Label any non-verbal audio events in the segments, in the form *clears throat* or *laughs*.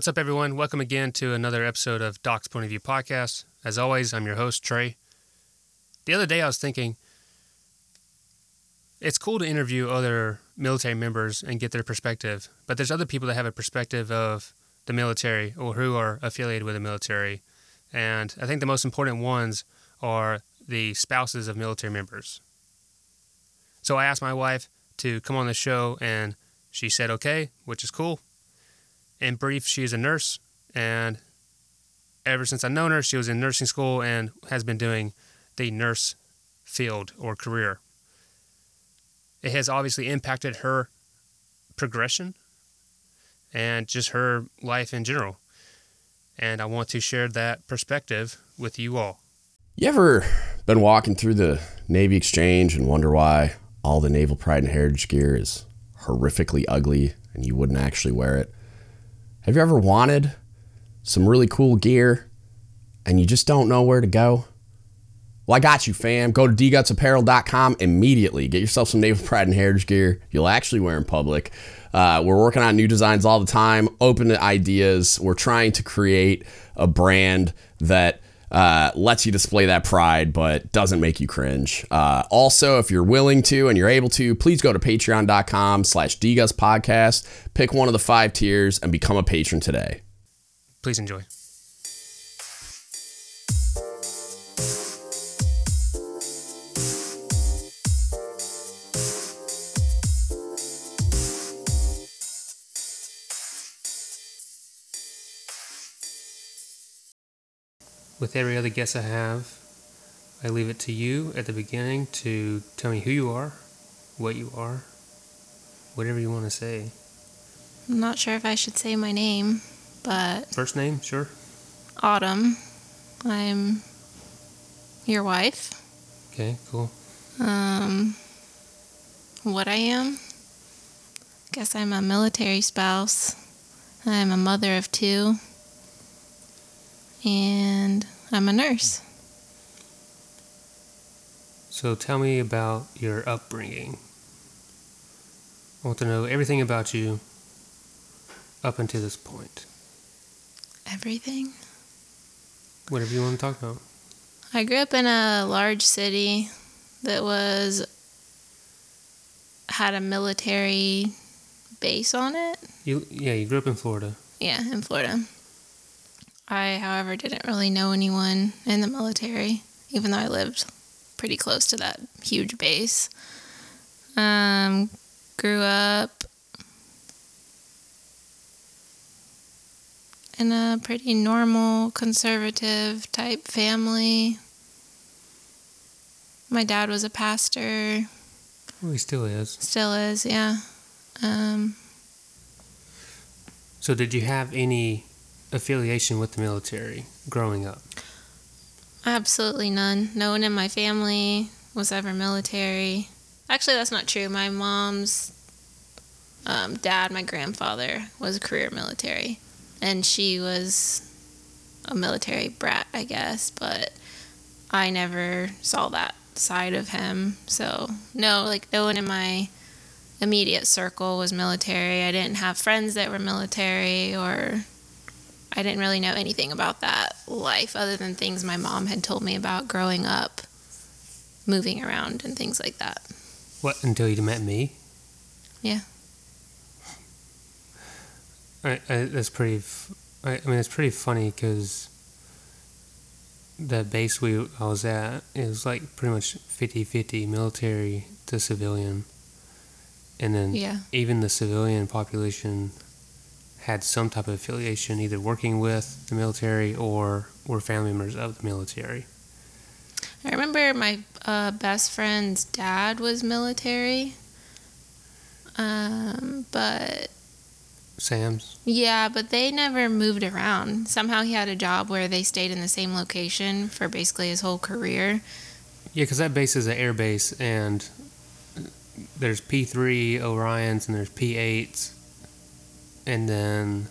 What's up, everyone? Welcome again to another episode of Doc's Point of View podcast. As always, I'm your host, Trey. The other day I was thinking it's cool to interview other military members and get their perspective, but there's other people that have a perspective of the military or who are affiliated with the military. And I think the most important ones are the spouses of military members. So I asked my wife to come on the show, and she said okay, which is cool. In brief, she is a nurse, and ever since I've known her, she was in nursing school and has been doing the nurse field or career. It has obviously impacted her progression and just her life in general. And I want to share that perspective with you all. You ever been walking through the Navy Exchange and wonder why all the Naval Pride and Heritage gear is horrifically ugly and you wouldn't actually wear it? Have you ever wanted some really cool gear and you just don't know where to go? Well, I got you, fam. Go to dgutsapparel.com immediately. Get yourself some Naval Pride and Heritage gear you'll actually wear in public. Uh, we're working on new designs all the time, open to ideas. We're trying to create a brand that uh, lets you display that pride, but doesn't make you cringe. Uh, also, if you're willing to and you're able to, please go to patreon.com slash podcast, pick one of the five tiers, and become a patron today. Please enjoy. With every other guest I have, I leave it to you at the beginning to tell me who you are, what you are, whatever you want to say. I'm not sure if I should say my name, but First name, sure. Autum. I'm your wife. Okay, cool. Um, what I am? Guess I'm a military spouse. I'm a mother of two. And I'm a nurse. So tell me about your upbringing. I want to know everything about you up until this point. Everything. Whatever you want to talk about. I grew up in a large city that was had a military base on it. You yeah, you grew up in Florida. Yeah, in Florida. I, however, didn't really know anyone in the military, even though I lived pretty close to that huge base. Um, grew up in a pretty normal, conservative type family. My dad was a pastor, Well, he still is. still is, yeah. Um, So did you have any affiliation with the military growing up? Absolutely none. No one in my family was ever military. Actually, that's not true. My mom's um, dad, my grandfather, was a career military, and she was a military brat, I guess. But I never saw that side of him. So no, like no one in my immediate circle was military. I didn't have friends that were military or I didn't really know anything about that life other than things my mom had told me about growing up, moving around and things like that. What until you met me? Yeah. I, I, that's pretty. f- I, I mean, it's pretty funny because the base we I was at is like pretty much 50-50 military to civilian, and then Yeah. even the civilian population had some type of affiliation, either working with the military or were family members of the military. I remember my uh, best friend's dad was military. Um, but Sam's. yeah, but they never moved around. Somehow he had a job where they stayed in the same location for basically his whole career. Yeah, because that base is an air base, and there's P3 Orions and there's P8s, and then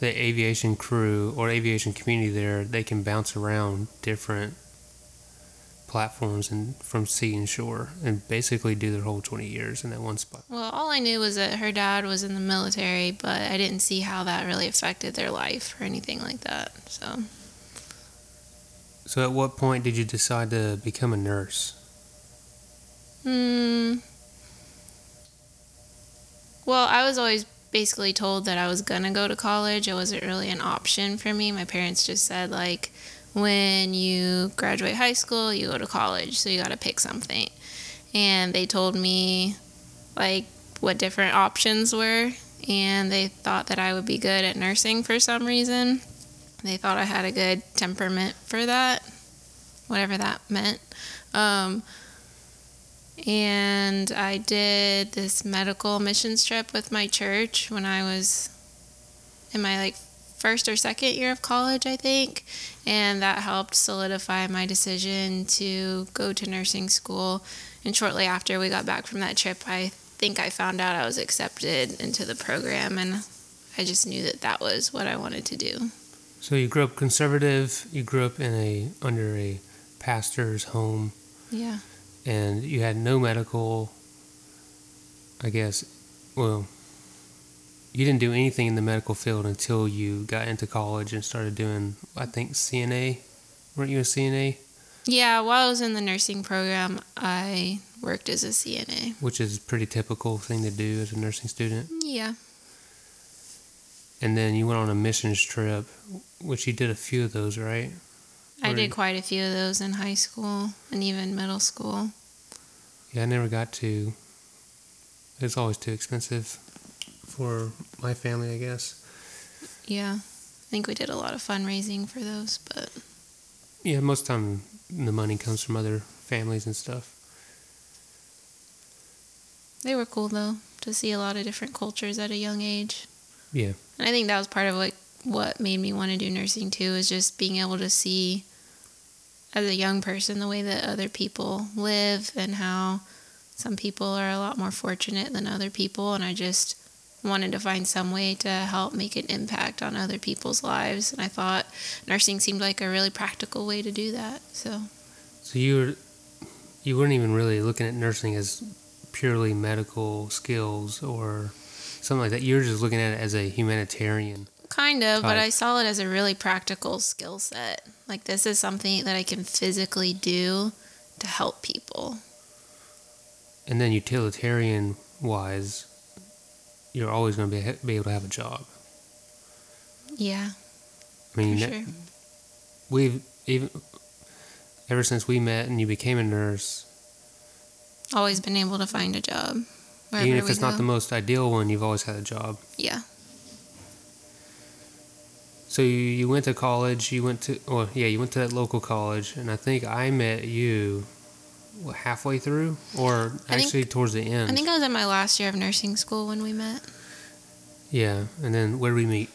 the aviation crew or aviation community there, they can bounce around different platforms and from sea and shore and basically do their whole 20 years in that one spot. Well, all I knew was that her dad was in the military, but I didn't see how that really affected their life or anything like that. So, So, at what point did you decide to become a nurse? hmm. Well, I was always basically told that I was gonna go to college. It wasn't really an option for me. My parents just said like, when you graduate high school, you go to college, so you got to pick something. And they told me like what different options were, and they thought that I would be good at nursing for some reason. They thought I had a good temperament for that, whatever that meant. Um, and I did this medical missions trip with my church when I was in my like first or second year of college, I think, and that helped solidify my decision to go to nursing school. And shortly after we got back from that trip, I think I found out I was accepted into the program, and I just knew that that was what I wanted to do. So, you grew up conservative, you grew up in a under a pastor's home, Yeah. And you had no medical, I guess, well, you didn't do anything in the medical field until you got into college and started doing, I think, CNA. Weren't you a CNA? Yeah, while I was in the nursing program, I worked as a CNA. Which is a pretty typical thing to do as a nursing student. Yeah. And then you went on a missions trip, which you did a few of those, right? I did quite a few of those in high school and even middle school. Yeah, I never got to. It's always too expensive for my family, I guess. Yeah. I think we did a lot of fundraising for those, but Yeah, most of the time the money comes from other families and stuff. they were cool though to see a lot of different cultures at a young age. Yeah. And I think that was part of what what made me want to do nursing too is just being able to see as a young person the way that other people live and how some people are a lot more fortunate than other people and I just wanted to find some way to help make an impact on other people's lives and I thought nursing seemed like a really practical way to do that. So, So you were, you weren't even really looking at nursing as purely medical skills or something like that. You're just looking at it as a humanitarian. Kind of, but I saw it as a really practical skill set. Like this is something that I can physically do to help people. And then utilitarian wise, you're always going to be, be able to have a job. Yeah, I mean, sure. we've even ever since we met and you became a nurse, Always been able to find a job. Even if it's not the most ideal one, you've always had a job. Yeah. So you, you went to college. You went to well, yeah, you went to that local college, and I think I met you what, halfway through, or I think- actually towards the end. I think I was in my last year of nursing school when we met. yeah, and then where did we meet?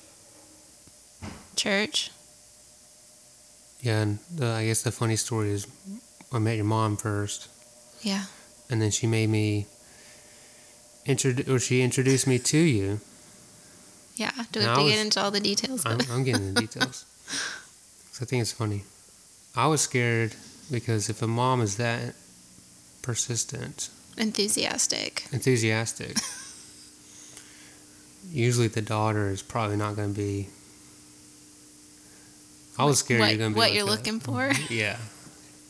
Church. Yeah, and the, I guess the funny story is I met your mom first, Yeah. and then she made me introduce, or she introduced me to you. Yeah. Do we have to was- get into all the details? I'm, though? I'm getting the details. *laughs* I think it's funny. I was scared because if a mom is that persistent, Enthusiastic. enthusiastic, *laughs* usually the daughter is probably not going to be. I was scared what you're going to be what like you're that. looking for? *laughs* Yeah,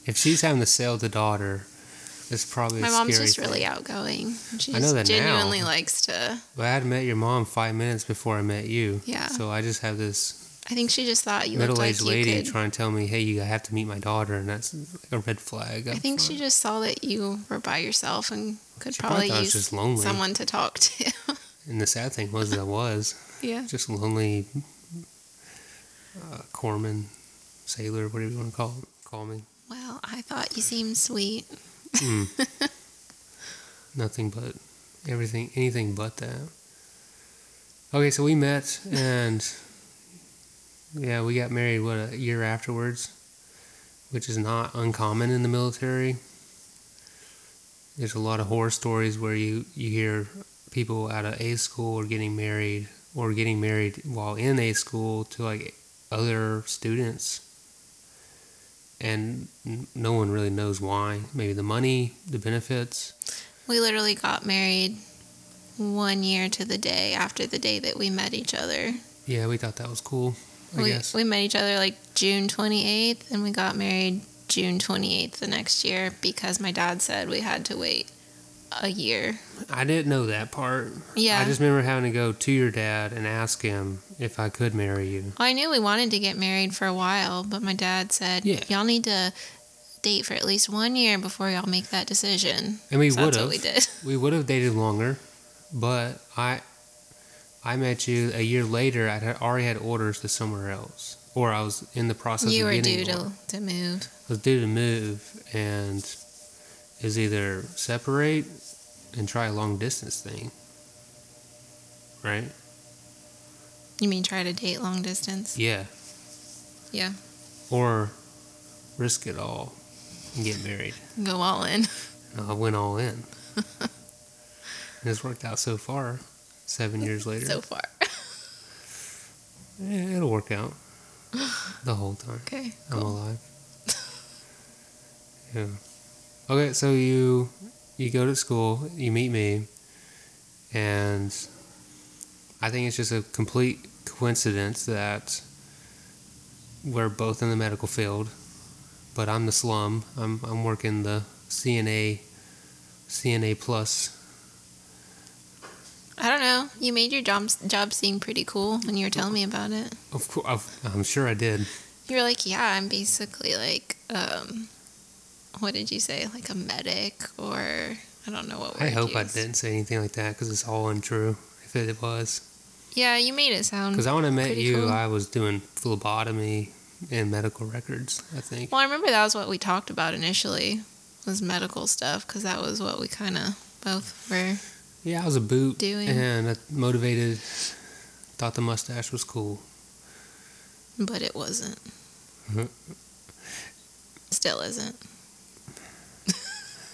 if she's having to sell the daughter, it's probably My mom's just really outgoing. She I know that now. genuinely likes to. But I had met your mom five minutes before I met you. Yeah. So I just have this I think she just thought you looked like middle-aged you lady could. trying to tell me, "Hey, you have to meet my daughter," and that's like a red flag. I think she just saw that you were by yourself and could She probably probably thought I was use someone to talk to. *laughs* And the sad thing was, I was yeah. just a lonely. Uh, corpsman, sailor, whatever you want to call call me. Well, I thought you seemed sweet. Mm. *laughs* Nothing but everything, anything but that. Okay, so we met and yeah, we got married what a year afterwards, which is not uncommon in the military. There's a lot of horror stories where you you hear people out of A school are getting married or getting married while in A school to like other students. And no one really knows why. Maybe the money, the benefits. We literally got married one year to the day after the day that we met each other. Yeah, we thought that was cool. I we, guess. we met each other like June 28th, and we got married June 28th the next year because my dad said we had to wait a year. I didn't know that part. Yeah. I just remember having to go to your dad and ask him if I could marry you. Well, I knew we wanted to get married for a while, but my dad said, Yeah. y'all need to date for at least one year before y'all make that decision. And we So would have. we did. *laughs* We would have dated longer, but I I met you a year later. I had already had orders to somewhere else, or I was in the process You of were due to, to move. I was due to move, and is either separate and try a long distance thing, right? You mean try to date long distance? Yeah, Yeah. or risk it all and get married. Go all in. I went all in. and *laughs* it's worked out so far, seven years later. So far. *laughs* Yeah, it'll work out *laughs* the whole time. Okay. I'm Cool. alive. yeah. Okay, so you you go to school, you meet me, and I think it's just a complete coincidence that we're both in the medical field, but I'm the slum. I'm I'm working the CNA CNA plus. I don't know. You made your job job seem pretty cool when you were telling me about it. Of course, I'm sure I did. You were like, "Yeah, I'm basically like, um, what did you say? Like a medic, or I don't know what word." I hope I didn't say anything like that because it's all untrue. If it was. Yeah, you made it sound. Because when I met you, cool. I was doing phlebotomy and medical records. I think. Well, I remember that was what we talked about initially, was medical stuff, because that was what we kind of both were. Yeah, I was a boot Doing. and I motivated. Thought the mustache was cool. But it wasn't. *laughs* Still isn't.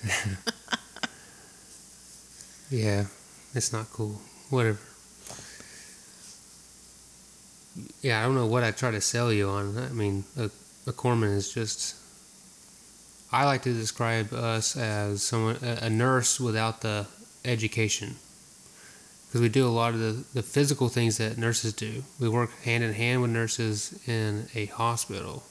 *laughs* Yeah, it's not cool. Whatever. Yeah, I don't know what I try to sell you on. I mean, a, a corpsman is just. I like to describe us as someone, a, nurse without the education. Because we do a lot of the, the physical things that nurses do. We work hand in hand with nurses in a hospital.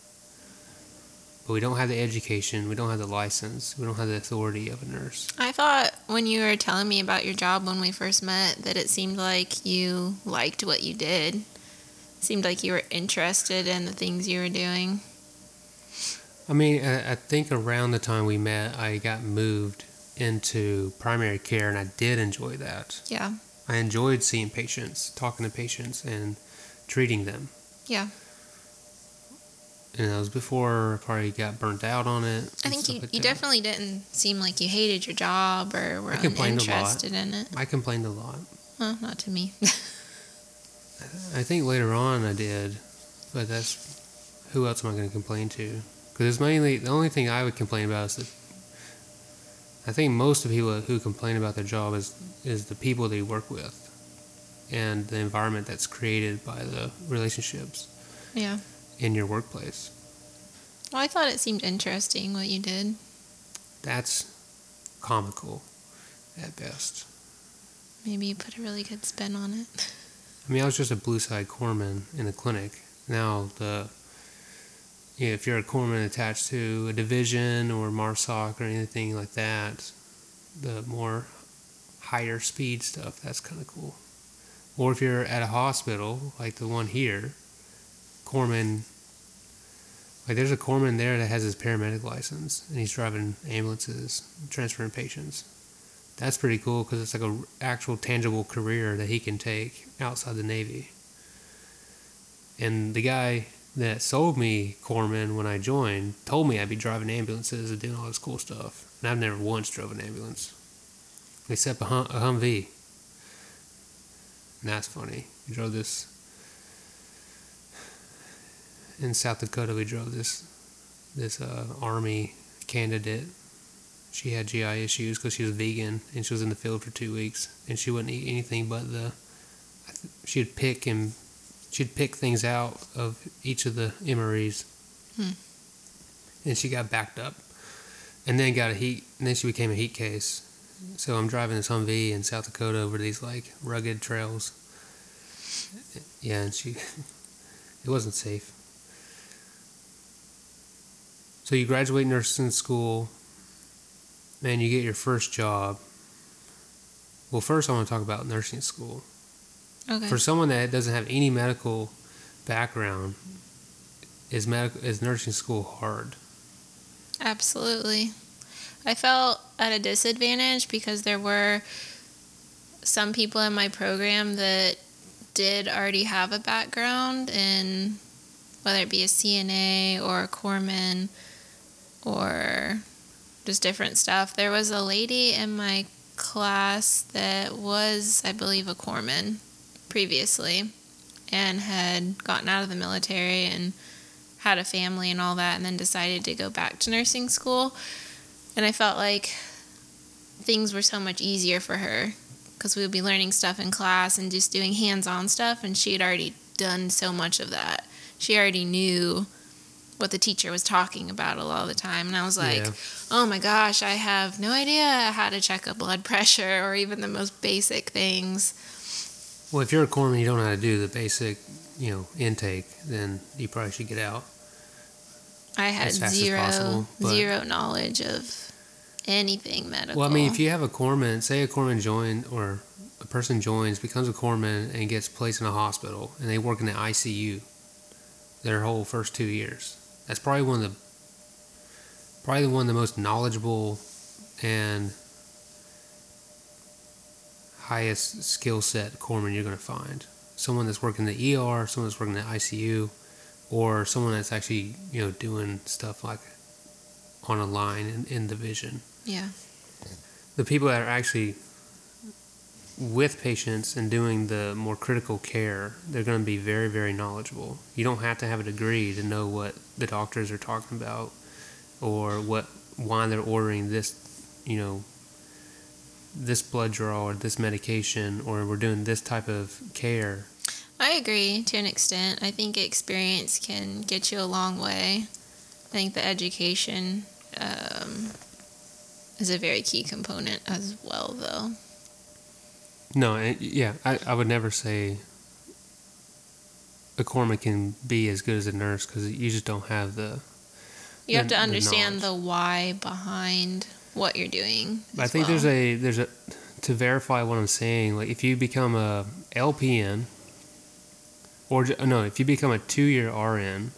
But we don't have the education, we don't have the license, we don't have the authority of a nurse. I thought when you were telling me about your job when we first met that it seemed like you liked what you did. seemed like you were interested in the things you were doing. I mean, I, I think around the time we met, I got moved into primary care, and I did enjoy that. Yeah. I enjoyed seeing patients, talking to patients, and treating them. Yeah. And that was before I probably got burnt out on it. I think you, like you that. definitely didn't seem like you hated your job or were I complained a lot. uninterested in it. I complained a lot. Well, not to me. *laughs* I think later on I did, but that's who else am I going to complain to? Because it's mainly the only thing I would complain about is that I think most of people who complain about their job is is the people they work with and the environment that's created by the relationships yeah. In your workplace. Well, I thought it seemed interesting what you did. That's comical at best. Maybe you put a really good spin on it. I mean, I was just a blue side corpsman in a clinic. Now, the know, if you're a corpsman attached to a division or MARSOC or anything like that, the more higher speed stuff, that's kind of cool. Or if you're at a hospital like the one here, corpsman, like there's a corpsman there that has his paramedic license and he's driving ambulances, transferring patients that's pretty cool because it's like a actual tangible career that he can take outside the Navy. And the guy that sold me Corpsman when I joined told me I'd be driving ambulances and doing all this cool stuff. And I've never once drove an ambulance, except a, hum- a Humvee. And that's funny. We drove this in South Dakota. We drove this this uh, Army candidate she had GI issues because she was vegan and she was in the field for two weeks and she wouldn't eat anything but the. She'd pick and she'd pick things out of each of the MREs, Hmm. and she got backed up, and then got a heat, and then she became a heat case. So I'm driving this Humvee in South Dakota over these like rugged trails. Yeah, and she, *laughs* it wasn't safe. So you graduate nursing school, and you get your first job. Well, first I want to talk about nursing school. Okay. For someone that doesn't have any medical background, is medical is nursing school hard? Absolutely. I felt at a disadvantage because there were some people in my program that did already have a background in whether it be a CNA or a corpsman or just different stuff. There was a lady in my class that was, I believe, a corpsman previously and had gotten out of the military and had a family and all that and then decided to go back to nursing school. And I felt like things were so much easier for her because we would be learning stuff in class and just doing hands on stuff. And she had already done so much of that. She already knew what the teacher was talking about a lot of the time. And I was like, Yeah. oh my gosh, I have no idea how to check a blood *laughs* pressure or even the most basic things. Well, if you're a corpsman, you don't know how to do the basic, you know, intake, then you probably should get out. I had As fast as zero possible, zero knowledge of anything medical. Well, I mean, if you have a corpsman, say a corpsman join or a person joins, becomes a corpsman, and gets placed in a hospital, and they work in the ICU their whole first two years. That's probably one of the probably one of the most knowledgeable and highest skill set corpsman you're going to find. Someone that's working in the ER, someone that's working in the ICU, or someone that's actually you know doing stuff like on a line in, in the vision yeah, the people that are actually with patients and doing the more critical care, they're going to be very, very knowledgeable. You don't have to have a degree to know what the doctors are talking about or what why they're ordering this, you know, this blood draw or this medication or we're doing this type of care. I agree to an extent. I think experience can get you a long way. I think the education um, is a very key component as well, though. No, yeah, I, I would never say a corpsman can be as good as a nurse because you just don't have the You have The- to understand knowledge. the why behind what you're doing. I think well. there's a there's a to verify what I'm saying. Like if you become a LPN, or no, if you become a two year RN,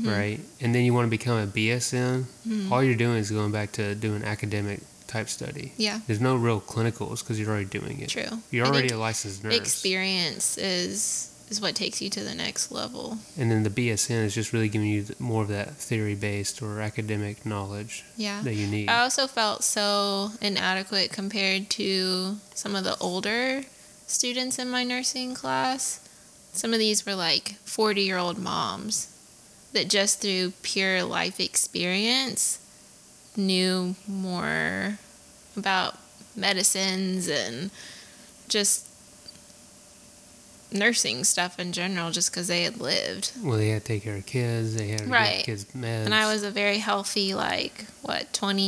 Mm-hmm. right, and then you want to become a BSN, Mhm. all you're doing is going back to doing academic type study. Yeah, There's no real clinicals because you're already doing it. true. You're already a licensed nurse, Experience is is what takes you to the next level. and then the BSN is just really giving you more of that theory based or academic knowledge Yeah. that you need. I also felt so inadequate compared to some of the older students in my nursing class. Some of these were like 40 year old moms that just through pure life experience knew more about medicines and just nursing stuff in general just because they had lived. well, they had to take care of kids. They had Right. kids meds. And I was a very healthy, like, what, 20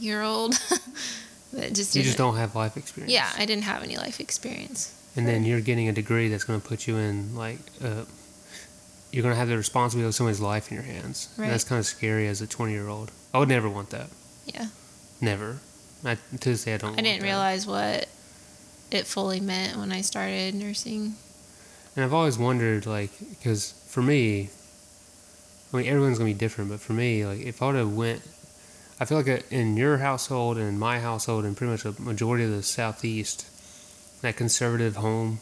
year old *laughs* that just You just don't have life experience. Yeah, I didn't have any life experience. and then you're getting a degree that's going to put you in like uh, you're going to have the responsibility of somebody's life in your hands and that's kind of scary as a 20 year old i would never want that Yeah. never I, to this day i don't I didn't that. realize what it fully meant when I started nursing. and i've always wondered like because for me i mean everyone's going to be different but for me like if i would have went i feel like uh, in your household and in my household and pretty much a majority of the southeast that conservative home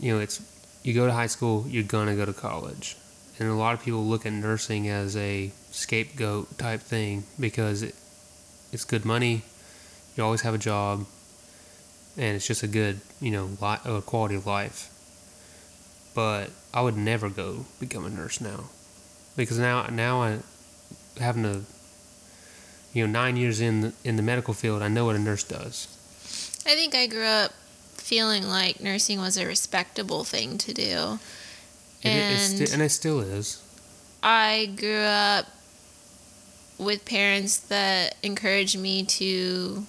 you know it's you go to high school you're going to go to college. And a lot of people look at nursing as a scapegoat type thing because it, it's good money you always have a job and it's just a good you know li- quality of life. But i would never go become a nurse now because now now i having to you know nine years in the, in the medical field i know what a nurse does. I think I grew up feeling like nursing was a respectable thing to do. It- And sti- and it still is I grew up with parents that encouraged me to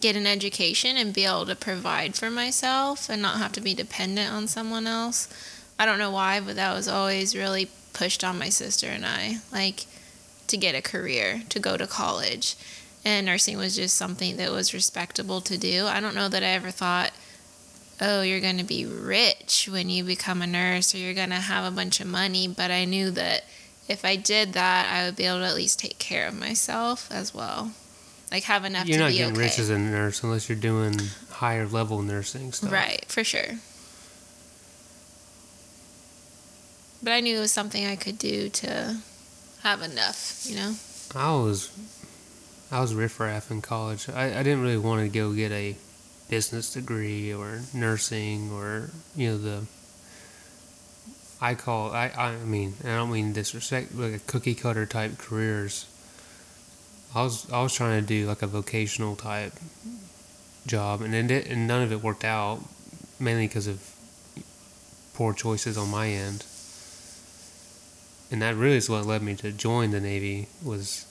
get an education and be able to provide for myself and not have to be dependent on someone else. I don't know why, but that was always really pushed on my sister and I, like to get a career, to go to college. And nursing was just something that was respectable to do. I don't know that I ever thought, oh, you're going to be rich when you become a nurse or you're going to have a bunch of money, but I knew that if I did that, I would be able to at least take care of myself as well. Like have enough You're not getting okay. rich as a nurse unless you're doing higher level nursing stuff. Right, for sure. But I knew it was something I could do to have enough, you know? I was I was riffraff in college. I, I didn't really want to go get a business degree or nursing or you know the I call I I mean I don't mean disrespect like a cookie cutter type careers. I was I was trying to do like a vocational type job and it, and none of it worked out mainly because of poor choices on my end. And that really is what led me to join the Navy was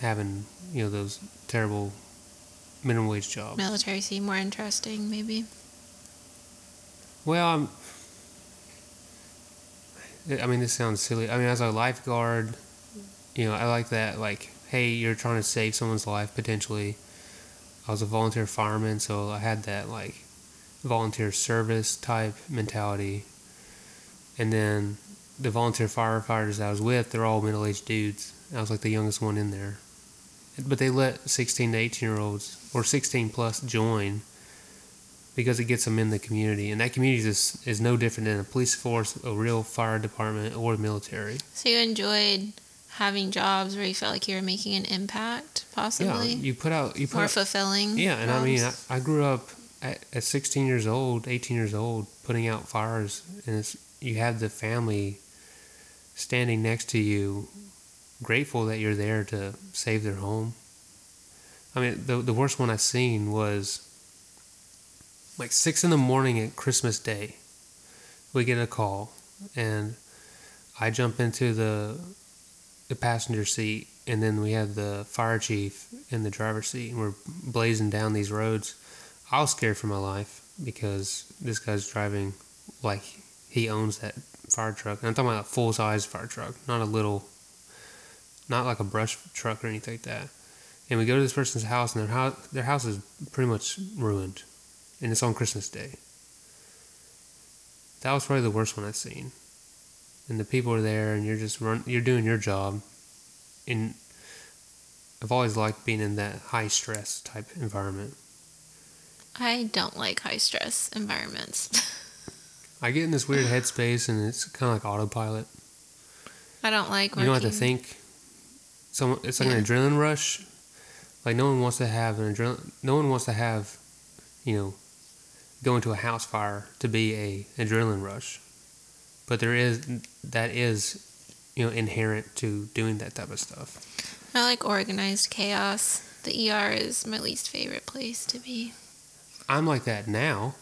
having you know those terrible minimum wage jobs. Military seemed more interesting, maybe. Well, I'm, I mean, this sounds silly. I mean, as a lifeguard, you know, I like that. Like, hey, you're trying to save someone's life potentially. I was a volunteer fireman, so I had that like volunteer service type mentality. And then the volunteer firefighters I was with, they're all middle aged dudes. I was like the youngest one in there. But they let 16 to 18 year olds or 16 plus join because it gets them in the community. And that community is, is no different than a police force, a real fire department, or military. So you enjoyed having jobs where you felt like you were making an impact, possibly? Yeah, you put out, you put more out, fulfilling. Yeah, and I mean, I. I grew up at, at 16 years old, 18 years old, putting out fires, and it's, you have the family standing next to you, grateful that you're there to save their home. I mean, the the worst one I seen was like six in the morning at Christmas Day. We get a call, and I jump into the the passenger seat, and then we have the fire chief in the driver's seat, and we're blazing down these roads. I was scared for my life because this guy's driving like he owns that fire truck. And I'm talking about a full size fire truck, not a little, not like a brush truck or anything like that. And we go to this person's house, and their house, their house is pretty much ruined, and it's on Christmas Day. That was probably the worst one I've seen. And the people are there, and you're just run, you're doing your job. And I've always liked being in that high stress type environment. I don't like high stress environments. *laughs* I get in this weird headspace, and it's kind of like autopilot. I don't like You don't have to think. Someone, it's like an adrenaline rush. Like no one wants to have an adrenaline. No one wants to have, you know, go into a house fire to be a adrenaline rush. But there is that is, you know, inherent to doing that type of stuff. I like organized chaos. The ER is my least favorite place to be. I'm like that now.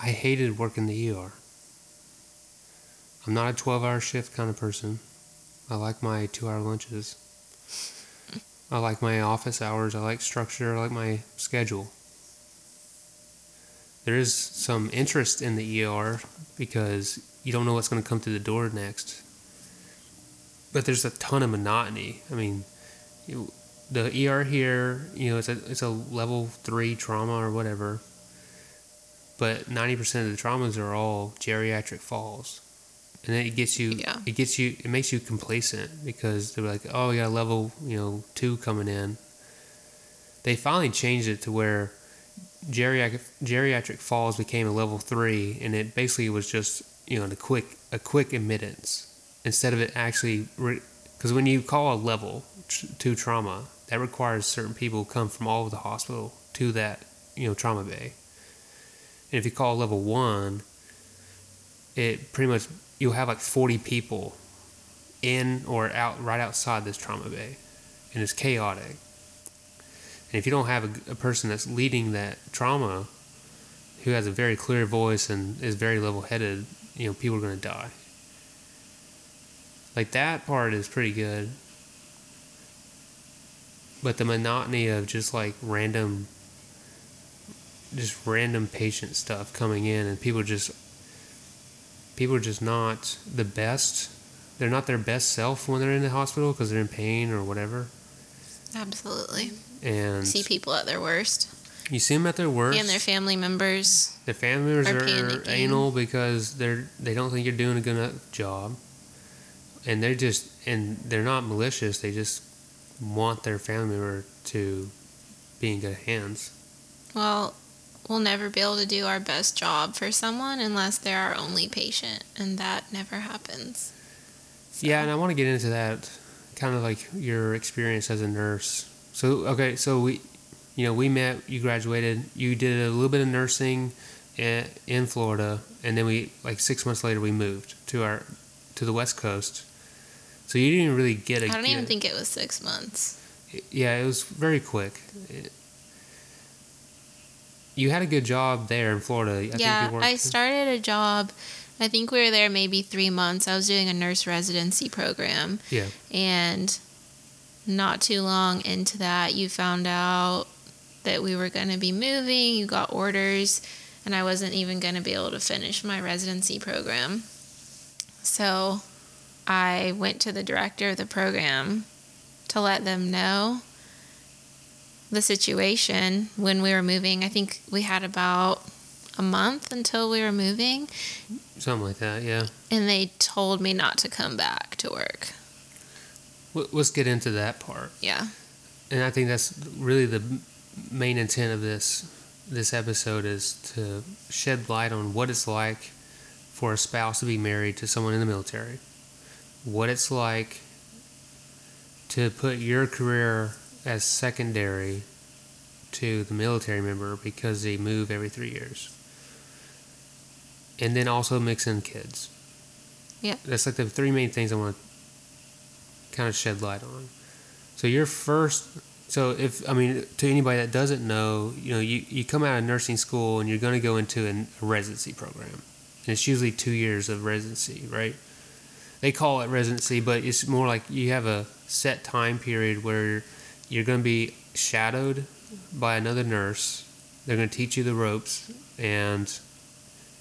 I hated working the ER. I'm not a 12 hour shift kind of person. I like my two hour lunches. I like my office hours. I like structure. I like my schedule. There is some interest in the ER because you don't know what's going to come through the door next. But there's a ton of monotony. I mean, you, the ER here, you know, it's a it's a level three trauma or whatever. But ninety percent of the traumas are all geriatric falls, and then it gets you. Yeah. It gets you. It makes you complacent because they're like, oh, we got a level, you know, two coming in. They finally changed it to where geriatric geriatric falls became a level three, and it basically was just you know a quick a quick admittance instead of it actually because when you call a level tr- two trauma, that requires certain people to come from all over the hospital to that you know trauma bay. And if you call level one, it pretty much you'll have like forty people in or out right outside this trauma bay, and it's chaotic. And if you don't have a, a person that's leading that trauma, who has a very clear voice and is very level headed, you know people are going to die. Like that part is pretty good. But the monotony of just like random just random patient stuff coming in and people just people are just not the best. They're not their best self when they're in the hospital because they're in pain or whatever. Absolutely. And See people at their worst. you see them at their worst. And their family members. Their family members are panicking. anal because they're they don't think you're doing a good enough job, and they're just and they're not malicious. They just want their family member to be in good hands. Well, we'll never be able to do our best job for someone unless they're our only patient, and that never happens. So- Yeah, and I want to get into that, kind of like your experience as a nurse. So okay, so we, you know, we met. You graduated. You did a little bit of nursing in, in Florida, and then we like six months later we moved to our to the West Coast. So you didn't really get a. I don't even think it was six months. Yeah, it was very quick. It- you had a good job there in Florida. I think yeah, I started a job. I think we were there maybe three months. I was doing a nurse residency program. Yeah. And not too long into that, you found out that we were going to be moving. You got orders, and I wasn't even going to be able to finish my residency program. So I went to the director of the program to let them know the situation when we were moving. I think we had about a month until we were moving, something like that. Yeah. and they told me not to come back to work. Let's get into that part. Yeah. and I think that's really the main intent of this this episode is to shed light on what it's like for a spouse to be married to someone in the military, what it's like to put your career as secondary to the military member because they move every three years, and then also mix in kids. Yeah. that's like the three main things I want to kind of shed light on. So your first, so if I mean to anybody that doesn't know, you know, you, you come out of nursing school and you're going to go into an, a residency program, and it's usually two years of residency, right? They call it residency, but it's more like you have a set time period where you're going to be shadowed by another nurse. They're going to teach you the ropes, and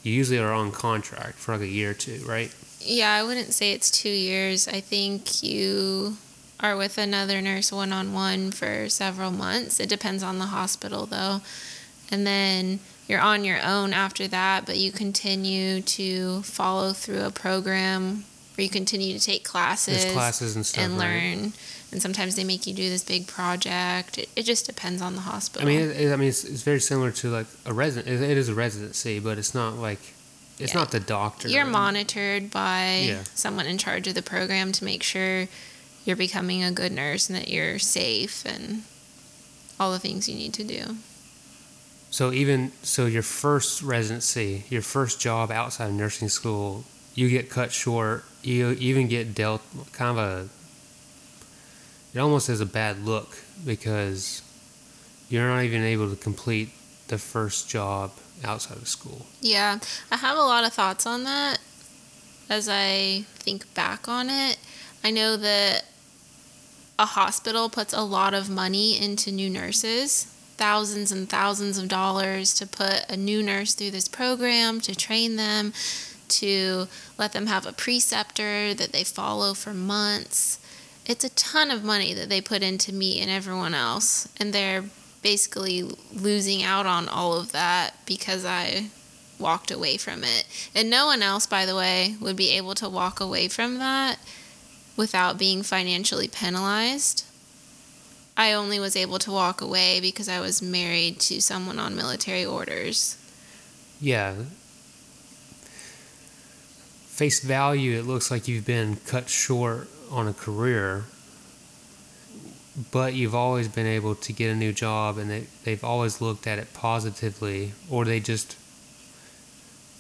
you usually are on contract for like a year or two, right? Yeah, I wouldn't say it's two years. I think you are with another nurse one on one for several months. It depends on the hospital, though. And then you're on your own after that, but you continue to follow through a program where you continue to take classes, There's classes and stuff, and right? learn. And sometimes they make you do this big project. It, it just depends on the hospital. I mean, it, I mean, it's, it's very similar to like a resident. It, it is a residency, but it's not like it's Yeah. not the doctor. You're monitored by Yeah. someone in charge of the program to make sure you're becoming a good nurse and that you're safe and all the things you need to do. So even so, your first residency, your first job outside of nursing school, you get cut short. You even get dealt kind of a. It almost has a bad look because you're not even able to complete the first job outside of school. Yeah, I have a lot of thoughts on that as I think back on it. I know that a hospital puts a lot of money into new nurses, thousands and thousands of dollars to put a new nurse through this program, to train them, to let them have a preceptor that they follow for months. It's a ton of money that they put into me and everyone else, and they're basically losing out on all of that because I walked away from it. And no one else, by the way, would be able to walk away from that without being financially penalized. I only was able to walk away because I was married to someone on military orders. Yeah. Face value, it looks like you've been cut short on a career, but you've always been able to get a new job and they, they've always looked at it positively, or they just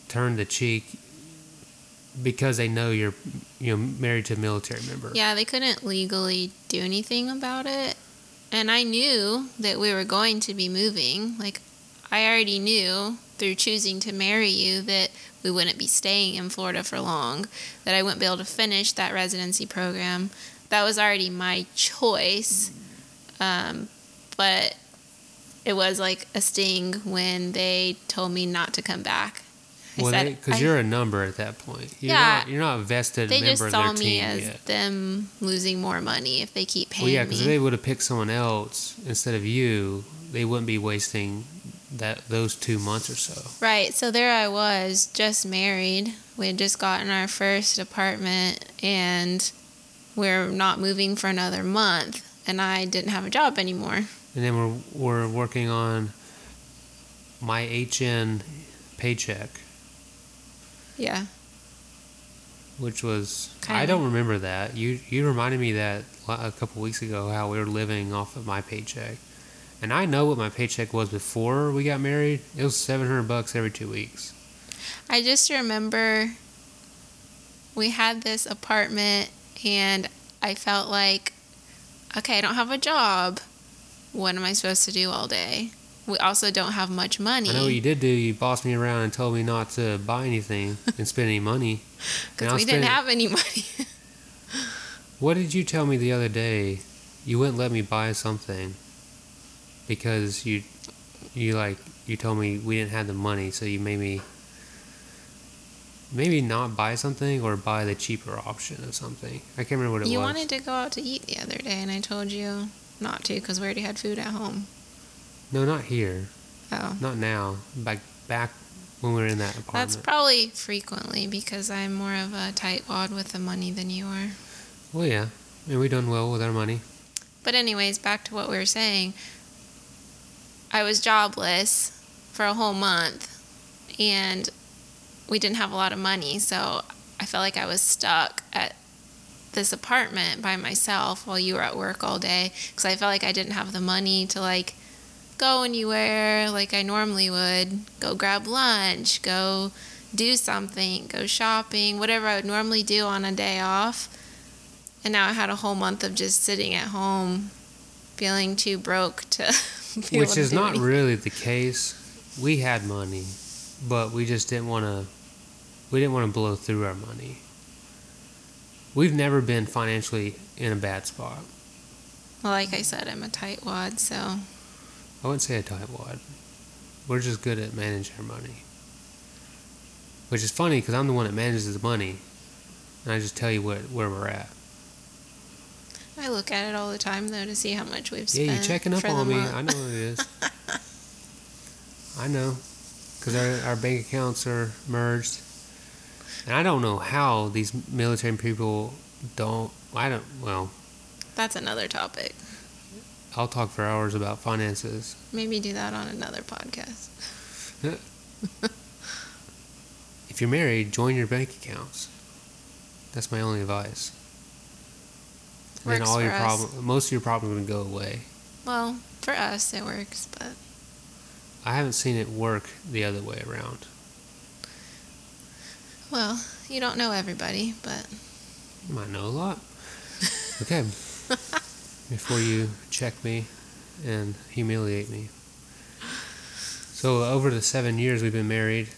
turn the cheek because they know you're you know married to a military member. Yeah, they couldn't legally do anything about it. And I knew that we were going to be moving. Like, I already knew through choosing to marry you that we wouldn't be staying in Florida for long, that I wouldn't be able to finish that residency program. That was already my choice. Um, but it was like a sting when they told me not to come back. I Well, because you're a number at that point. You're Yeah. Not, you're not a vested they member just of saw me as yet. them losing more money if they keep paying Well, yeah, because they would have picked someone else instead of you, they wouldn't be wasting that those two months or so. Right. So there I was, just married. We had just gotten our first apartment and we're not moving for another month. And I didn't have a job anymore. And then we're we're working on my HN paycheck, Yeah. which was I Kinda. don't remember that. You you reminded me that a couple weeks ago how we were living off of my paycheck. And I know what my paycheck was before we got married. It was 700 bucks every 2 weeks. I just remember we had this apartment and I felt like, okay, I don't have a job. What am I supposed to do all day? We also don't have much money. I know what you did do. You bossed me around and told me not to buy anything *laughs* and spend any money. Because we didn't have any money. *laughs* What did you tell me the other day? You wouldn't let me buy something because you, you like you told me we didn't have the money, so you made me maybe not buy something or buy the cheaper option of something. I can't remember what it you was. You wanted to go out to eat the other day, and I told you not to because we already had food at home. No, not here. Oh. Not now. Back back when we were in that apartment. That's probably frequently because I'm more of a tightwad with the money than you are. well, yeah. And we done well with our money. But anyways, back to what we were saying. I was jobless for a whole month and we didn't have a lot of money, so I felt like I was stuck at this apartment by myself while you were at work all day because I felt like I didn't have the money to like go anywhere like I normally would, go grab lunch, go do something, go shopping, whatever I would normally do on a day off. And now I had a whole month of just sitting at home, feeling too broke to. *laughs* *laughs* Which is not anything. really the case. We had money, but we just didn't want to. We didn't want to blow through our money. We've never been financially in a bad spot. Well, like I said, I'm a tightwad, so I wouldn't say a tightwad. We're just good at managing our money. Which is funny because I'm the one that manages the money, and I just tell you what where we're at. I look at it all the time though to see how much we've spent. Yeah, you're checking up on me. month. I know it is. *laughs* I know, because our our bank accounts are merged, and I don't know how these military people don't. I don't. Well, That's another topic. I'll talk for hours about finances. Maybe do that on another podcast. *laughs* If you're married, join your bank accounts. That's my only advice. And then all your problem, most of your problems are gonna go away. Well, for us it works, but I haven't seen it work the other way around. well, you don't know everybody, but You might know a lot. *laughs* Okay. Before you check me and humiliate me. So, over the seven years we've been married,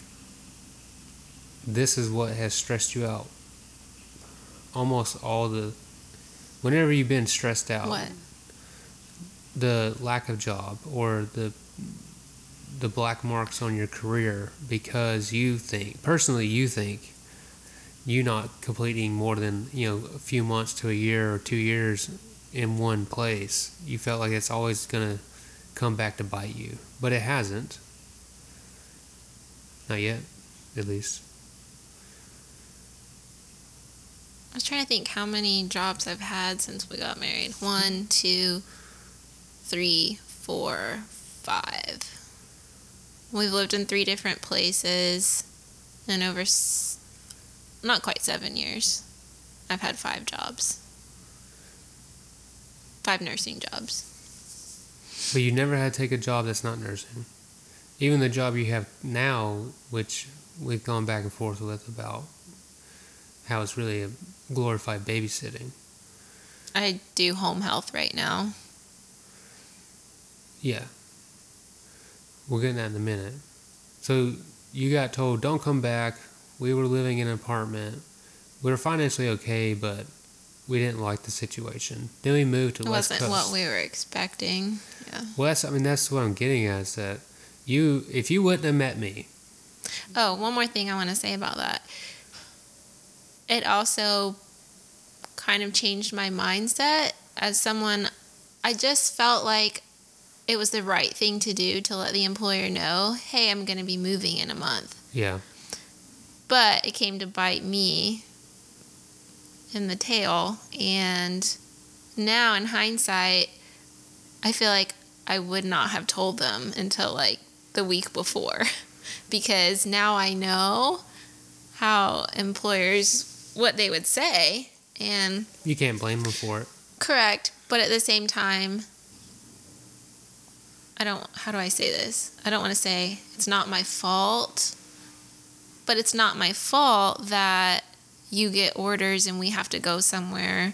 this is what has stressed you out. Almost all the. Whenever you've been stressed out, what? the lack of job or the the black marks on your career because you think personally you think you not completing more than you know a few months to a year or two years in one place you felt like it's always going to come back to bite you but it hasn't not yet at least I was trying to think how many jobs I've had since we got married. One, two, three, four, five. We've lived in three different places, and over s- not quite seven years, I've had five jobs. Five nursing jobs. But you never had to take a job that's not nursing. Even the job you have now, which we've gone back and forth with about how it's really a glorified babysitting. I do home health right now. Yeah. We'll get that in a minute. So you got told, don't come back. We were living in an apartment. We were financially okay, but we didn't like the situation. Then we moved to It West wasn't Coast. what we were expecting. Yeah. well, that's, I mean, that's what I'm getting at is that you, if you wouldn't have met me, Oh, one more thing I want to say about that. It also kind of changed my mindset. As someone I just felt like it was the right thing to do to let the employer know, "Hey, I'm going to be moving in a month." yeah, But it came to bite me in the tail and now in hindsight, I feel like I would not have told them until like the week before. *laughs* Because now I know how employers what they would say and you can't blame them for it. correct, but at the same time I don't how do I say this? I don't want to say it's not my fault, but it's not my fault that you get orders and we have to go somewhere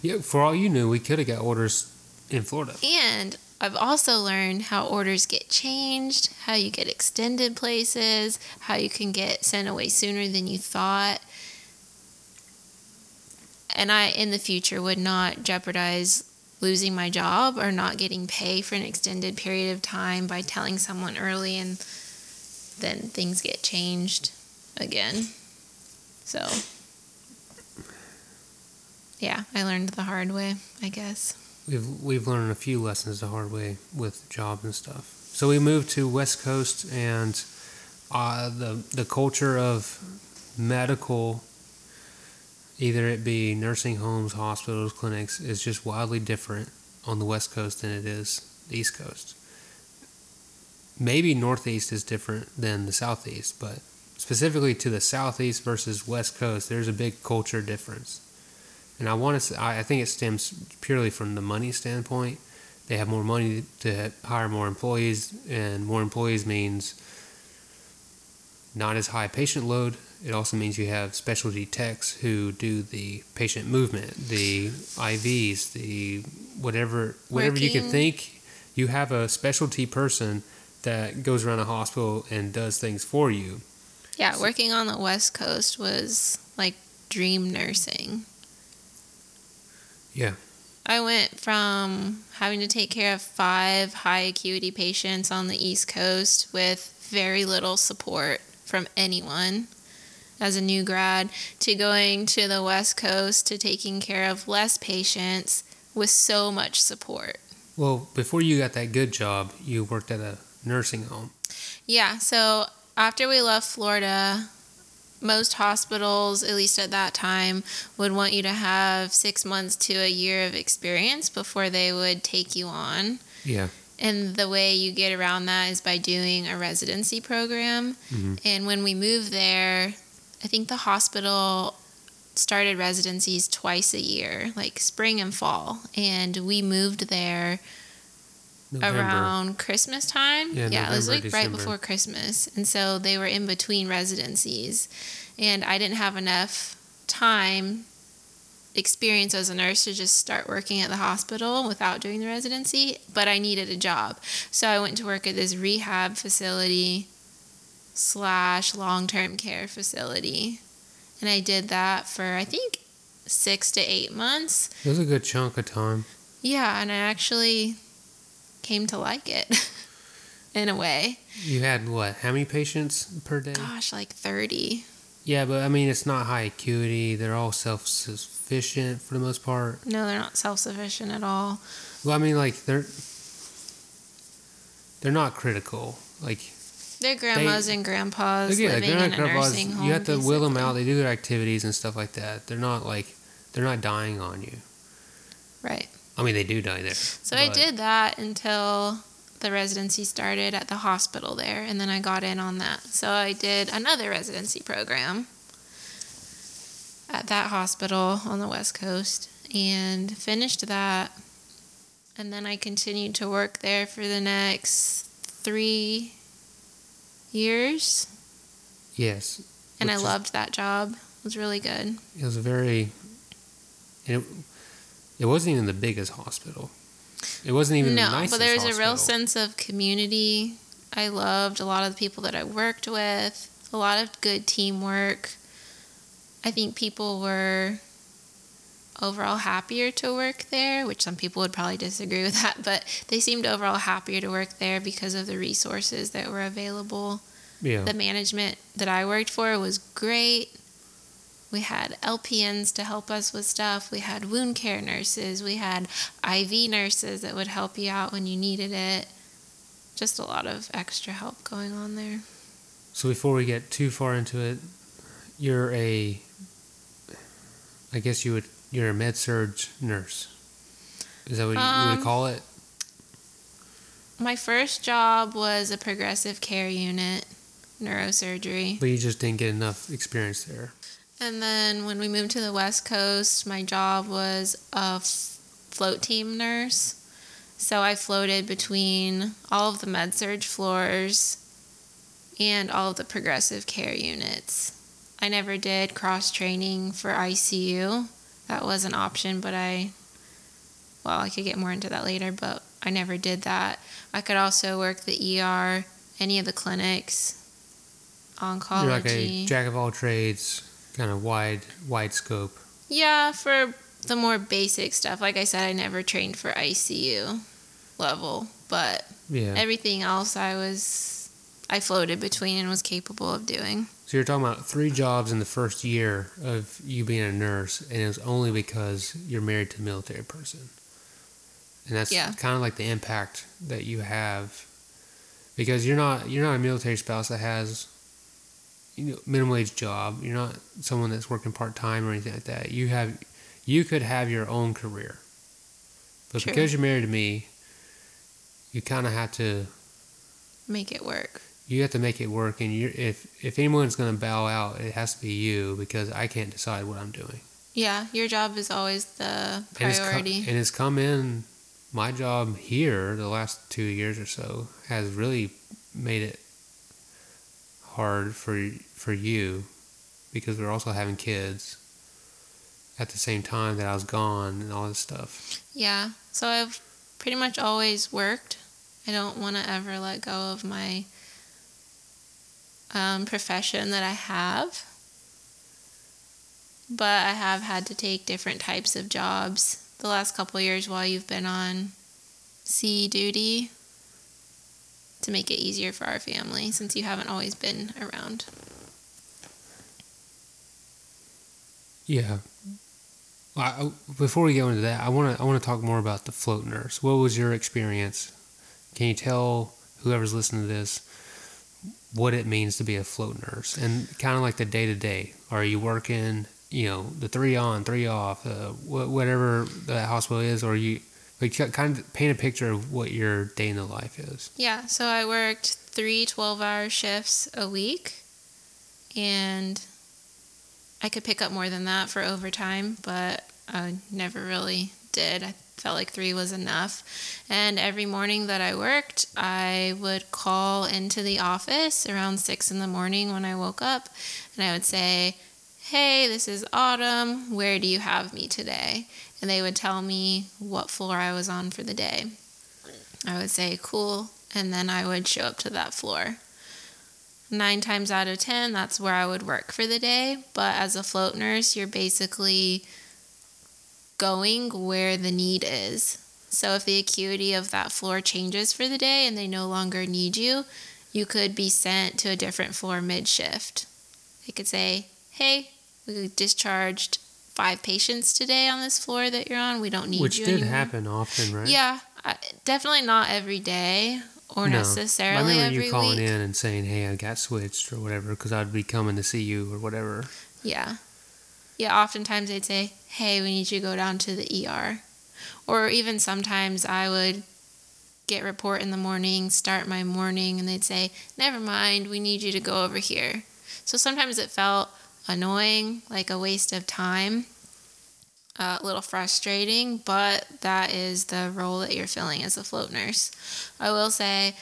Yeah, for all you knew, we could have got orders in Florida. And I've also learned how orders get changed, how you get extended places, how you can get sent away sooner than you thought. And I, in the future, would not jeopardize losing my job or not getting pay for an extended period of time by telling someone early and then things get changed again. So, yeah, I learned the hard way, I guess. We've we've learned a few lessons the hard way with jobs and stuff. So we moved to West Coast, and uh, the the culture of medical, either it be nursing homes, hospitals, clinics, is just wildly different on the West Coast than it is the East Coast. Maybe Northeast is different than the Southeast, but specifically to the Southeast versus West Coast, there's a big culture difference. And I want to. I I think it stems purely from the money standpoint. They have more money to hire more employees, and more employees means not as high patient load. It also means you have specialty techs who do the patient movement, the IVs, the whatever whatever you can think. You have a specialty person that goes around a hospital and does things for you. Yeah, working on the West Coast was like dream nursing. Yeah. I went from having to take care of five high acuity patients on the East Coast with very little support from anyone as a new grad to going to the West Coast to taking care of less patients with so much support. Well, before you got that good job, you worked at a nursing home. Yeah, so after we left Florida, most hospitals, at least at that time, would want you to have six months to a year of experience before they would take you on. Yeah. And the way you get around that is by doing a residency program. Mhm. And when we moved there, I think the hospital started residencies twice a year, like spring and fall. And we moved there November. around Christmas time. Yeah, it was November, like right before Christmas. And so they were in between residencies. And I didn't have enough time experience as a nurse to just start working at the hospital without doing the residency, but I needed a job. So I went to work at this rehab facility slash long-term care facility. And I did that for I think 6 to 8 months. It was a good chunk of time. Yeah, and I actually came to like it *laughs* in a way. You had what? How many patients per day? Gosh, like 30. Yeah, but I mean, it's not high acuity. They're all self sufficient for the most part. No, they're not self sufficient at all. Well, I mean, like they're they're not critical. Like They're grandmas and grandpas again, living they're in a nursing home. You have to will them out. They do their activities and stuff like that. They're not like they're not dying on you. Right. I mean, they do die there. So I did that until the residency started at the hospital there, and then I got in on that. So I did another residency program at that hospital on the West Coast and finished that. And then I continued to work there for the next three years, Yes, and I is- loved that job. It was really good. It was a very. It, it wasn't even the biggest hospital. It wasn't even the no, nicest but there was a real sense of community I loved a lot of the people that I worked with, a lot of good teamwork. I think people were overall happier to work there, which some people would probably disagree with that, but they seemed overall happier to work there because of the resources that were available. Yeah. The management that I worked for was great. We had LPNs to help us with stuff. We had wound care nurses. We had IV nurses that would help you out when you needed it. Just a lot of extra help going on there. So before we get too far into it, you're a, I guess you would, you're a med surg nurse. Is that what you Um, would call it? My first job was a progressive care unit, neurosurgery. But you just didn't get enough experience there. And then when we moved to the West Coast, my job was a f- float team nurse. So I floated between all of the med surg floors and all of the progressive care units. I never did cross training for ICU. That was an option, but I, well, I could get more into that later, but I never did that. I could also work the ER, any of the clinics, oncology. You're like a jack of all trades, kind of wide, wide scope. Yeah, for the more basic stuff. Like I said, I never trained for ICU level, but Yeah. everything else I was I floated between and was capable of doing. So you're talking about three jobs in the first year of you being a nurse, and it's only because you're married to a military person. And that's Yeah. kind of like the impact that you have, because you're not you're not a military spouse that has you know minimum wage job. You're not someone that's working part time or anything like that. You have you could have your own career, but True. because you're married to me, you kind of have to Make it work. You have to make it work and if if anyone's going to bow out it has to be you because i can't decide what i'm doing Yeah, your job is always the and it's, priority. and it's come in my job here the last two years or so has really made it hard for for you because we're also having kids at the same time that i was gone and all this stuff yeah. So I've pretty much always worked. I don't want to ever let go of my um, profession that I have. But I have had to take different types of jobs the last couple years while you've been on sea duty to make it easier for our family since you haven't always been around. yeah I, I- before we go into that i want to i want to talk more about the float nurse what was your experience can you tell whoever's listening to this what it means to be a float nurse and kind of like the day to day are you working you know the three on three off uh, whatever the hospital is or you like kind of paint a picture of what your day in the life is Yeah, so I worked three 12 hour shifts a week, and I could pick up more than that for overtime, but I never really did. I felt like three was enough. And every morning that I worked, I would call into the office around six in the morning when I woke up, and I would say, Hey, this is Autum. Where do you have me today? And they would tell me what floor I was on for the day. I would say, cool. And then I would show up to that floor. Nine times out of 10, that's where I would work for the day. But as a float nurse, you're basically going where the need is. So if the acuity of that floor changes for the day and they no longer need you, you could be sent to a different floor mid shift. They could say, hey, we discharged five patients today on this floor that you're on. We don't need which you Which did anymore. happen often right Yeah, I, definitely not every day or No. I necessarily remember every you calling week. in and saying, "Hey, I got switched" or whatever, because I'd be coming to see you or whatever. Yeah. Yeah, oftentimes they'd say, hey, we need you to go down to the ER. Or even sometimes I would get report in the morning, start my morning, and they'd say, never mind, we need you to go over here. So sometimes it felt annoying, like a waste of time, uh, a little frustrating, but that is the role that you're filling as a float nurse. I will say,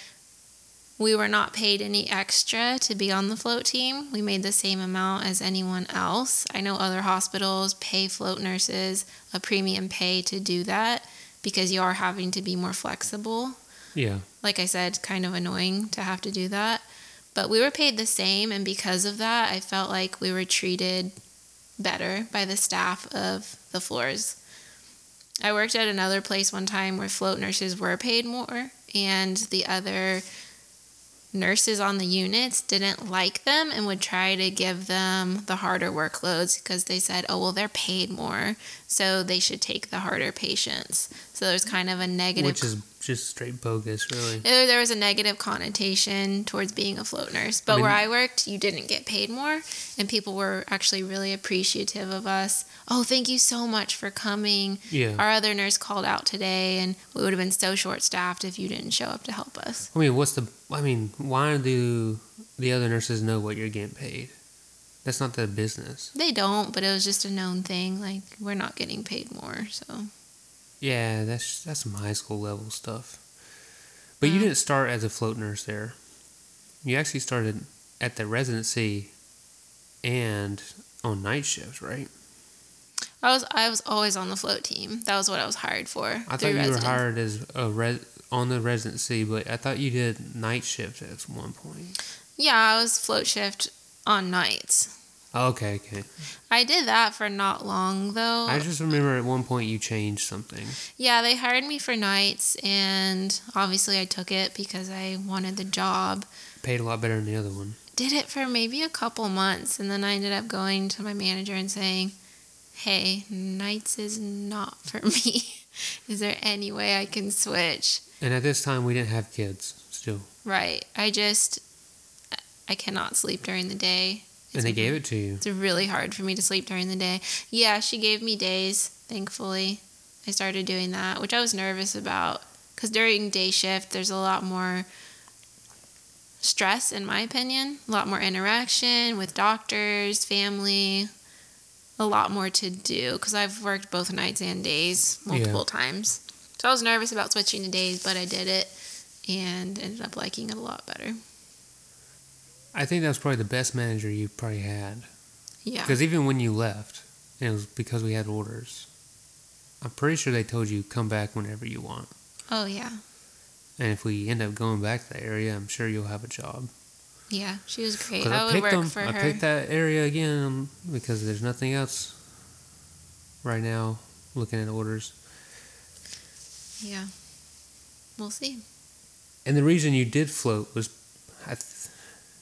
we were not paid any extra to be on the float team. We made the same amount as anyone else. I know other hospitals pay float nurses a premium pay to do that because you are having to be more flexible. Yeah, like I said, kind of annoying to have to do that. But we were paid the same, and because of that, I felt like we were treated better by the staff of the floors. I worked at another place one time where float nurses were paid more, and the other nurses on the units didn't like them and would try to give them the harder workloads because they said, oh, well, they're paid more, so they should take the harder patients. So there's kind of a negative. Which is just straight bogus, really. There was a negative connotation towards being a float nurse. But I mean- where I worked, you didn't get paid more, and people were actually really appreciative of us. Oh, thank you so much for coming. Yeah. Our other nurse called out today, and we would have been so short staffed if you didn't show up to help us. I mean, what's the? I mean, why do the other nurses know what you're getting paid? That's not their business. They don't, but it was just a known thing. Like, we're not getting paid more, so. Yeah, that's that's some high school level stuff. But you Mm. didn't start as a float nurse there. You actually started at the residency and on night shifts, right? I was I was always on the float team. That was what I was hired for. I thought you were hired as a res- on the residency, but I thought you did night shifts at one point. Yeah, I was float shift on nights. Okay, okay. I did that for not long though. I just remember at one point you changed something. Yeah, they hired me for nights, and obviously I took it because I wanted the job. Paid a lot better than the other one. Did it for maybe a couple months, and then I ended up going to my manager and saying, Hey, nights is not for *laughs* me. is there any way I can switch? And at this time, we didn't have kids still. Right. I just, I cannot sleep during the day. And they gave it to you. It's really hard for me to sleep during the day. Yeah, she gave me days, thankfully. I started doing that, which I was nervous about because during day shift, there's a lot more stress, in my opinion, a lot more interaction with doctors, family, a lot more to do because I've worked both nights and days multiple times. So I was nervous about switching to days, but I did it and ended up liking it a lot better. I think that was probably the best manager you probably had. Yeah. Because even when you left, it was because we had orders. I'm pretty sure they told you come back whenever you want. Oh, yeah. And if we end up going back to that area, I'm sure you'll have a job. Yeah, she was great. 'Cause I, would picked work them. for I her. picked that area again because there's nothing else right now looking at orders. Yeah. We'll see. And the reason you did float was, I th-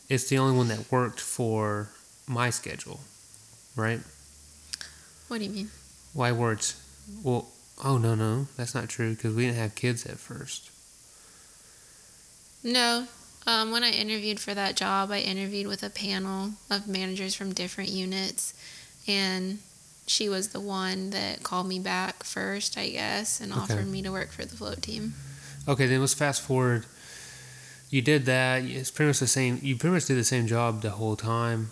it's the only one that worked for my schedule, right? What do you mean? Why words? Well, oh no, no, that's not true because we didn't have kids at first. No. Um, when I interviewed for that job, I interviewed with a panel of managers from different units, and she was the one that called me back first, I guess, and Okay. offered me to work for the float team. Okay, then let's fast forward. You did that. It's pretty much the same. You pretty much did the same job the whole time.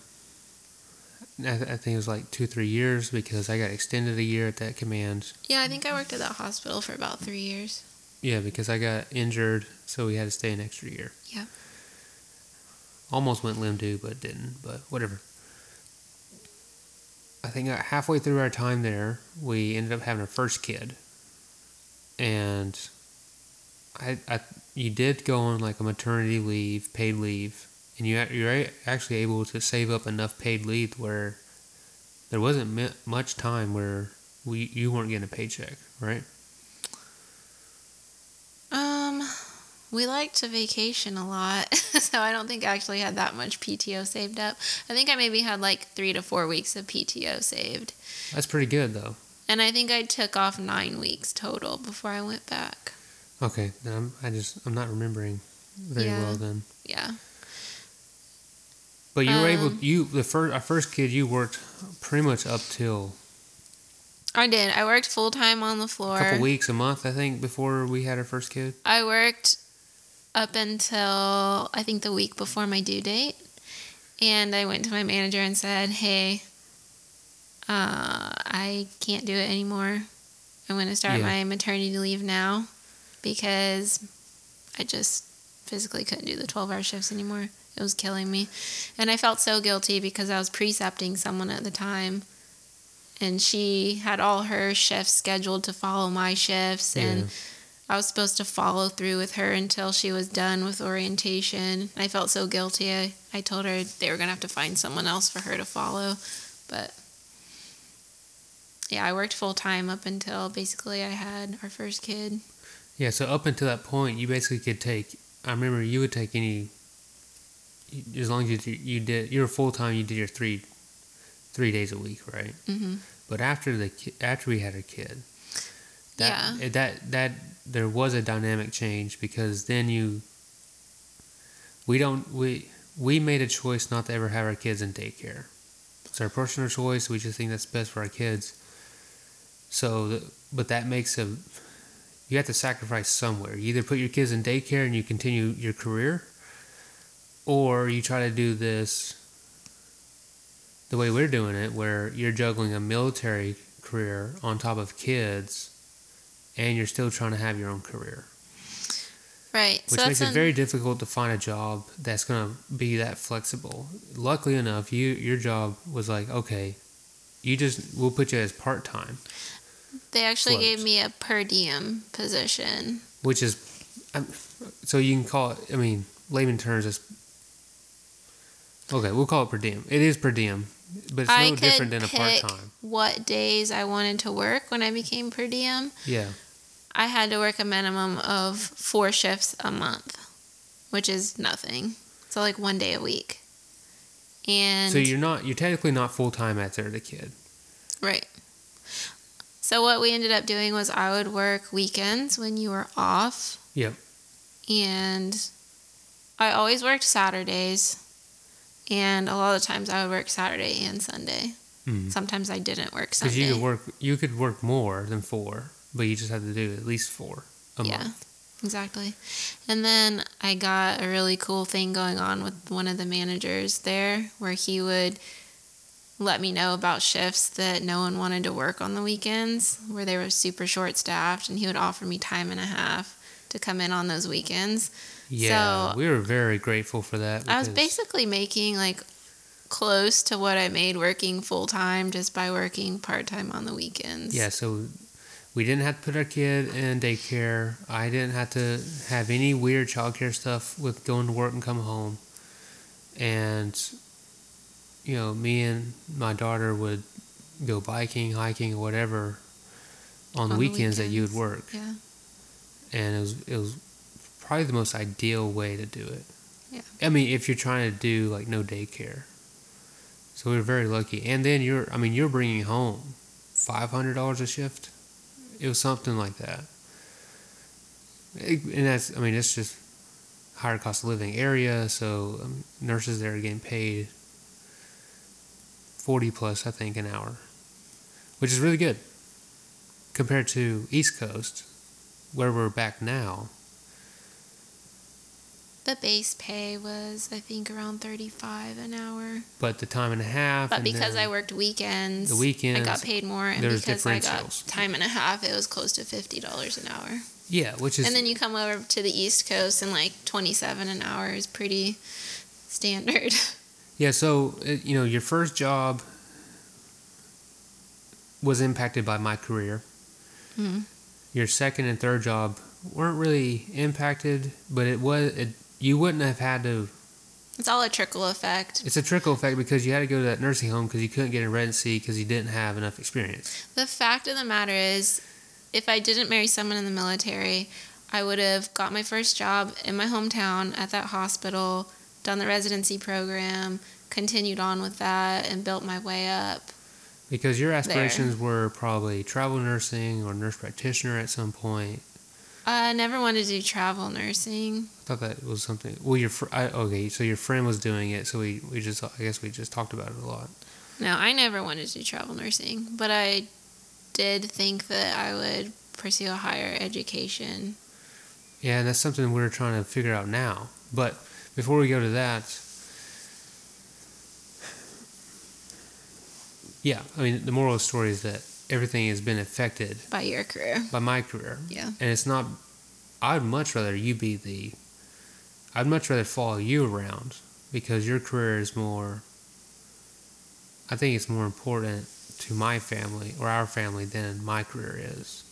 I, th- I think it was like two, three years because I got extended a year at that command. Yeah, I think I worked at that hospital for about three years. Yeah, because I got injured, so we had to stay an extra year. Yeah. Almost went LIMDU, but didn't. But whatever. I think uh, halfway through our time there, we ended up having our first kid, and I, I you did go on like a maternity leave, paid leave, and you you're actually able to save up enough paid leave where there wasn't much time where we you weren't getting a paycheck, right? Um, we like to vacation a lot, *laughs* so I don't think I actually had that much PTO saved up. I think I maybe had like three to four weeks of PTO saved. That's pretty good though. And I think I took off nine weeks total before I went back. Okay, I just I'm not remembering very Yeah. well then. Yeah. But you were able Um, you the first our first kid you worked pretty much up till I did. I worked full time on the floor. a couple weeks a month I think before we had our first kid. I worked up until I think the week before my due date. And I went to my manager and said, Hey, uh, I can't do it anymore. I'm going to start Yeah. my maternity leave now because I just physically couldn't do the 12 hour shifts anymore. It was killing me. And I felt so guilty because I was precepting someone at the time. And she had all her shifts scheduled to follow my shifts. And I was supposed to follow through with her until she was done with orientation. I felt so guilty. I, I told her they were going to have to find someone else for her to follow. But yeah, I worked full time up until basically I had our first kid. Yeah, so up until that point, you basically could take. I remember you would take any. As long as you did- you did, you were full time. You did your three, three days a week, right? hmm But after the after we had a kid, that Yeah. that that there was a dynamic change because then you. We don't we we made a choice not to ever have our kids in daycare. It's our personal choice. We just think that's best for our kids. So, the, but that makes a you have to sacrifice somewhere. You either put your kids in daycare and you continue your career, or you try to do this the way we're doing it, where you're juggling a military career on top of kids, and you're still trying to have your own career, Right. which so makes it an- very difficult to find a job that's going to be that flexible. Luckily enough, you your job was like, okay, you just we'll put you as part time. They actually float. gave me a per diem position. which is um, so you can call it i mean layman terms is okay we'll call it per diem it is per diem but it's I no different than a part-time what days I wanted to work when I became per diem. yeah I had to work a minimum of four shifts a month, which is nothing. So like one day a week. And so you're not you're technically not full-time after the kid right. So what we ended up doing was I would work weekends when you were off. Yep. And I always worked Saturdays. And a lot of times I would work Saturday and Sunday. Mhm. Sometimes I didn't work Sunday. because you could work you could work more than four but you just had to do at least four a Yeah. month Exactly. And then I got a really cool thing going on with one of the managers there where he would let me know about shifts that no one wanted to work on the weekends where they were super short staffed and he would offer me time and a half to come in on those weekends. yeah So- we were very grateful for that I was basically making like close to what I made working full time just by working part time on the weekends. Yeah, so we didn't have to put our kid in daycare. I didn't have to have any weird childcare stuff with going to work and come home. And you know, me and my daughter would go biking, hiking, or whatever on the On the weekends that you would work. Yeah. And it was it was probably the most ideal way to do it. Yeah. I mean, if you're trying to do like no daycare. So we were very lucky. And then you're I mean, you're bringing home $500 a shift. It was something like that. It- and that's I mean, it's just higher cost of living area, so um, nurses there are getting paid 40 plus I think an hour. Which is really good compared to East Coast where we're back now. The base pay was I think around 35 an hour. But the time and a half. But because I worked weekends, the weekends, I got paid more, and there's because I got time and a half, it was close to fifty dollars an hour. yeah, which is and then you come over to the East Coast, and like twenty-seven an hour is pretty standard. *laughs* yeah. So uh, you know, your first job was impacted by my career. Mhm. Your second and third job weren't really impacted, but it was. It, you wouldn't have had to. It's all a trickle effect. It's a trickle effect because you had to go to that nursing home because you couldn't get a residency because you didn't have enough experience. The fact of the matter is, if I didn't marry someone in the military, I would have got my first job in my hometown at that hospital, done the residency program, continued on with that, and built my way up. Because your aspirations were probably travel nursing or nurse practitioner at some point. I never wanted to do travel nursing. I thought that was something. Well, your fr- I, okay, so your friend was doing it, so we, we just I guess we just talked about it a lot. No, I never wanted to do travel nursing, but I did think that I would pursue a higher education. Yeah, and that's something we're trying to figure out now. But before we go to that, yeah, I mean the moral of the story is that everything has been affected By your career. by my career, Yeah. and it's not. I'd much rather you be the. I'd much rather follow you around because your career is more. I think it's more important to my family or our family than my career is.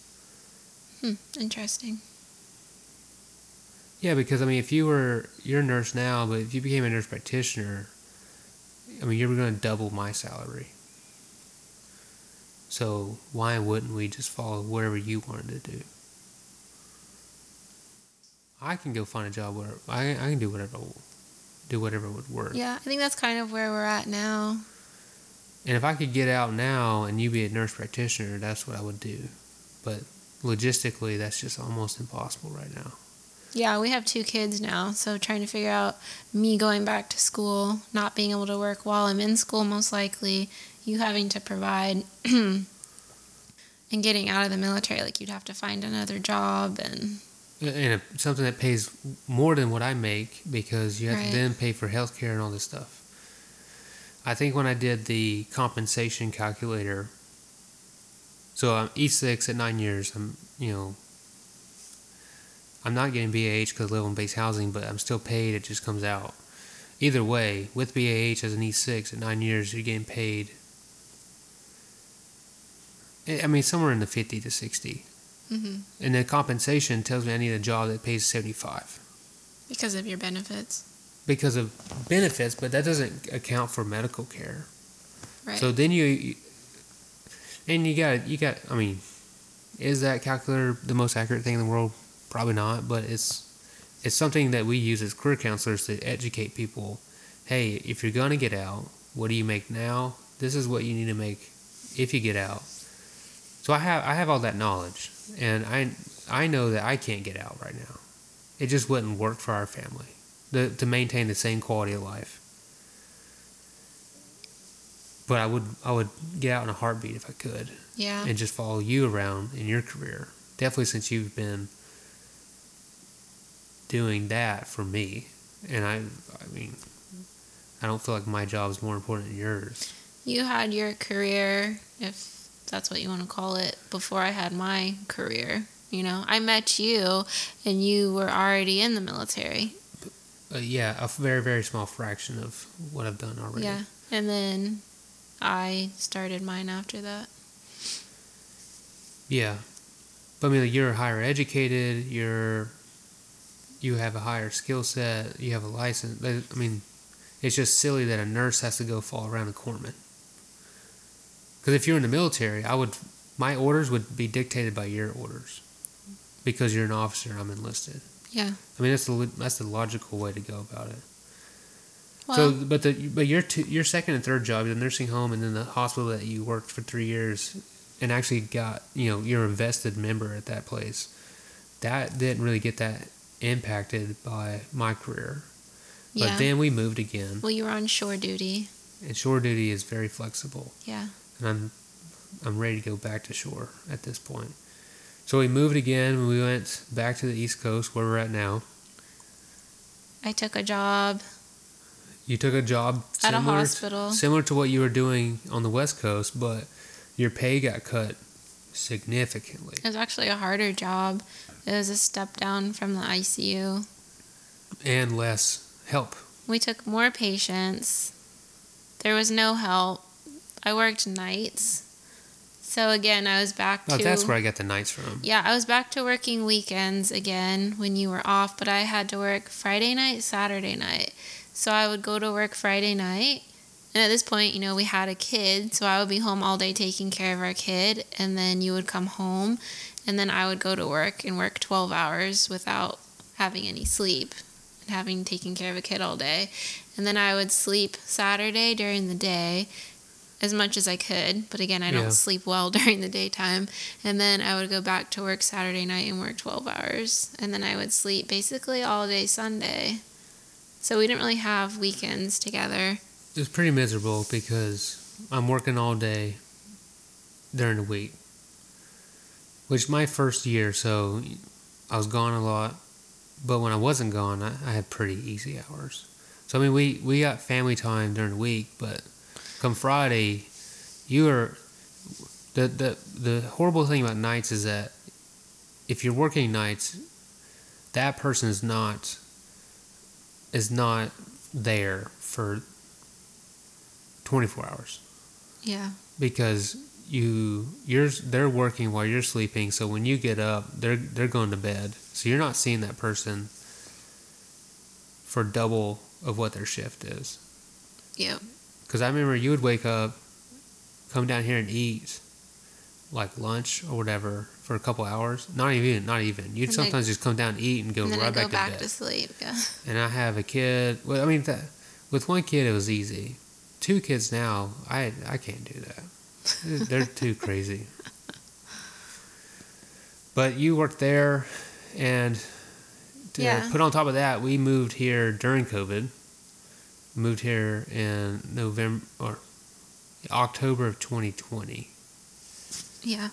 Hmm, interesting. Yeah, because I mean, if you were you're a nurse now, but if you became a nurse practitioner, I mean, you're going to double my salary. So why wouldn't we just follow whatever you wanted to do? I can go find a job where I I can do whatever do whatever would work. Yeah, I think that's kind of where we're at now. And if I could get out now and you be a nurse practitioner, that's what I would do. But logistically, that's just almost impossible right now. Yeah, we have two kids now, so trying to figure out me going back to school, not being able to work while I'm in school, most likely, you having to provide, *clears throat* and getting out of the military. Like, you'd have to find another job and. And a, something that pays more than what I make because you have Right. to then pay for health care and all this stuff. I think when I did the compensation calculator, so I'm E6 at nine years, I'm, you know, I'm not getting BAH because I live on base housing, but I'm still paid. It just comes out. Either way, with BAH as an E6 at nine years, you're getting paid. I I mean, somewhere in the 50 to 60. hmm And the compensation tells me I need a job that pays 75 Because of your benefits. because of benefits, but that doesn't account for medical care. Right. So then you, you- and you got, you got, I mean, is that calculator the most accurate thing in the world? Probably not, but it's, it's something that we use as career counselors to educate people. Hey, if you're going to get out, what do you make now? This is what you need to make if you get out. So I have, I have all that knowledge and I, I know that I can't get out right now. It just wouldn't work for our family to, to maintain the same quality of life. But I would I would get out in a heartbeat if I could yeah. and just follow you around in your career. Definitely since you've been doing that for me, and I I mean I don't feel like my job is more important than yours. You had your career, if that's what you want to call it, before I had my career. You know, I met you and you were already in the military. Uh, yeah, a very very small fraction of what I've done already. Yeah. And then I started mine after that. Yeah, but I mean, like, you're higher educated. You're you have a higher skill set. You have a license. I I mean, it's just silly that a nurse has to go fall around a corpsman. Because if you're in the military, I would my orders would be dictated by your orders, because you're an officer. I'm enlisted. Yeah. I mean, that's the that's the logical way to go about it. Well, so, but the but your two, your second and third job, the nursing home, and then the hospital that you worked for three years, and actually got you know you're a vested member at that place. That didn't really get that impacted by my career. But yeah. then we moved again, well, you were on shore duty. and shore duty is very flexible, Yeah. and I'm I'm ready to go back to shore at this point. So we moved again. We went back to the East Coast, where we're at now. I took a job You took a job at a to- hospital. similar to what you were doing on the West Coast, but your pay got cut significantly. It was actually a harder job. It was a step down from the ICU. and less help. We took more patients. There was no help. I worked nights. So again, I was back Oh, to that's where I got the nights from. Yeah, I was back to working weekends again when you were off, but I had to work Friday night, Saturday night. So I would go to work Friday night. And at this point, you know, we had a kid, so I would be home all day taking care of our kid, and then you would come home, and then I would go to work and work 12 hours without having any sleep and having taken care of a kid all day. And then I would sleep Saturday during the day as much as I could, but again, I don't Yeah. sleep well *laughs* during the daytime. And then I would go back to work Saturday night and work 12 hours. And then I would sleep basically all day Sunday. So we didn't really have weekends together. It was pretty miserable because I'm working all day during the week. Which my first year, so I was gone a lot. But when I wasn't gone, I, I had pretty easy hours. So I mean, we we got family time during the week, but come Friday, you are the the the horrible thing about nights is that if you're working nights, that person is not is not there for 24 hours Yeah. because you you're they're working while you're sleeping so when you get up they're they're going to bed so you're not seeing that person for double of what their shift is. Yeah. Because I remember you would wake up, come down here and eat, like lunch or whatever, for a couple hours. Not even, not even. You'd And sometimes just come down and eat and go And right I go back, back to bed. to sleep. Yeah. and I have a kid. Well, I mean, that, with one kid it was easy. Two kids now, I I can't do that. They're *laughs* too crazy. But you worked there, and to Yeah. put on top of that, we moved here during COVID. Moved here in November or October of 2020. Yeah.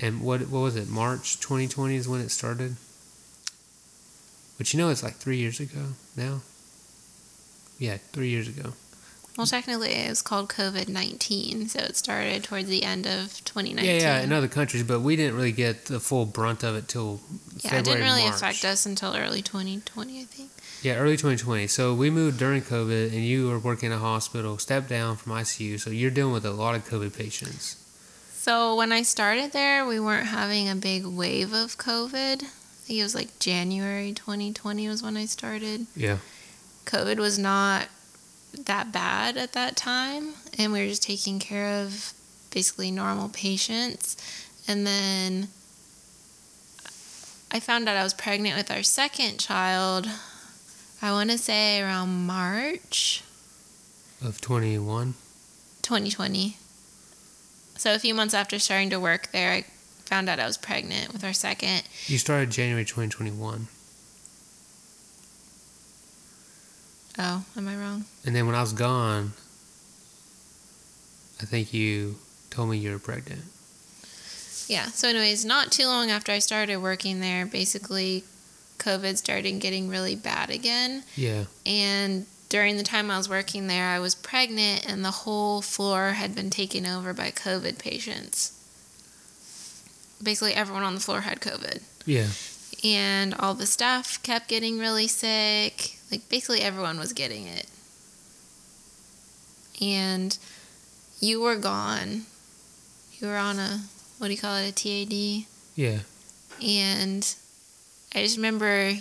And what what was it? March 2020 is when it started. But you know, it's like three years ago now. Yeah, three years ago. Well, technically, it was called COVID 19, so it started towards the end of 2019. Yeah, yeah, in other countries, but we didn't really get the full brunt of it till Yeah, February, it didn't really March. affect us until early 2020, I think. Yeah, early 2020. So we moved during COVID, and you were working in a hospital, stepped down from ICU. So you're dealing with a lot of COVID patients. So when I started there, we weren't having a big wave of COVID. I think it was like January 2020 was when I started. Yeah. COVID was not that bad at that time, and we were just taking care of basically normal patients. And then I found out I was pregnant with our second child, I want to say around March Of 21. 2020. So a few months after starting to work there, I found out I was pregnant with our second. You started January 2021. Oh, am I wrong? And then when I was gone, I think you told me you were pregnant. Yeah. So, anyways, not too long after I started working there, basically, COVID started getting really bad again. Yeah. And during the time I was working there, I was pregnant, and the whole floor had been taken over by COVID patients. Basically, everyone on the floor had COVID. Yeah. And all the staff kept getting really sick. Like, basically, everyone was getting it. And you were gone. You were on a, what do you call it, a TAD? Yeah. And I just remember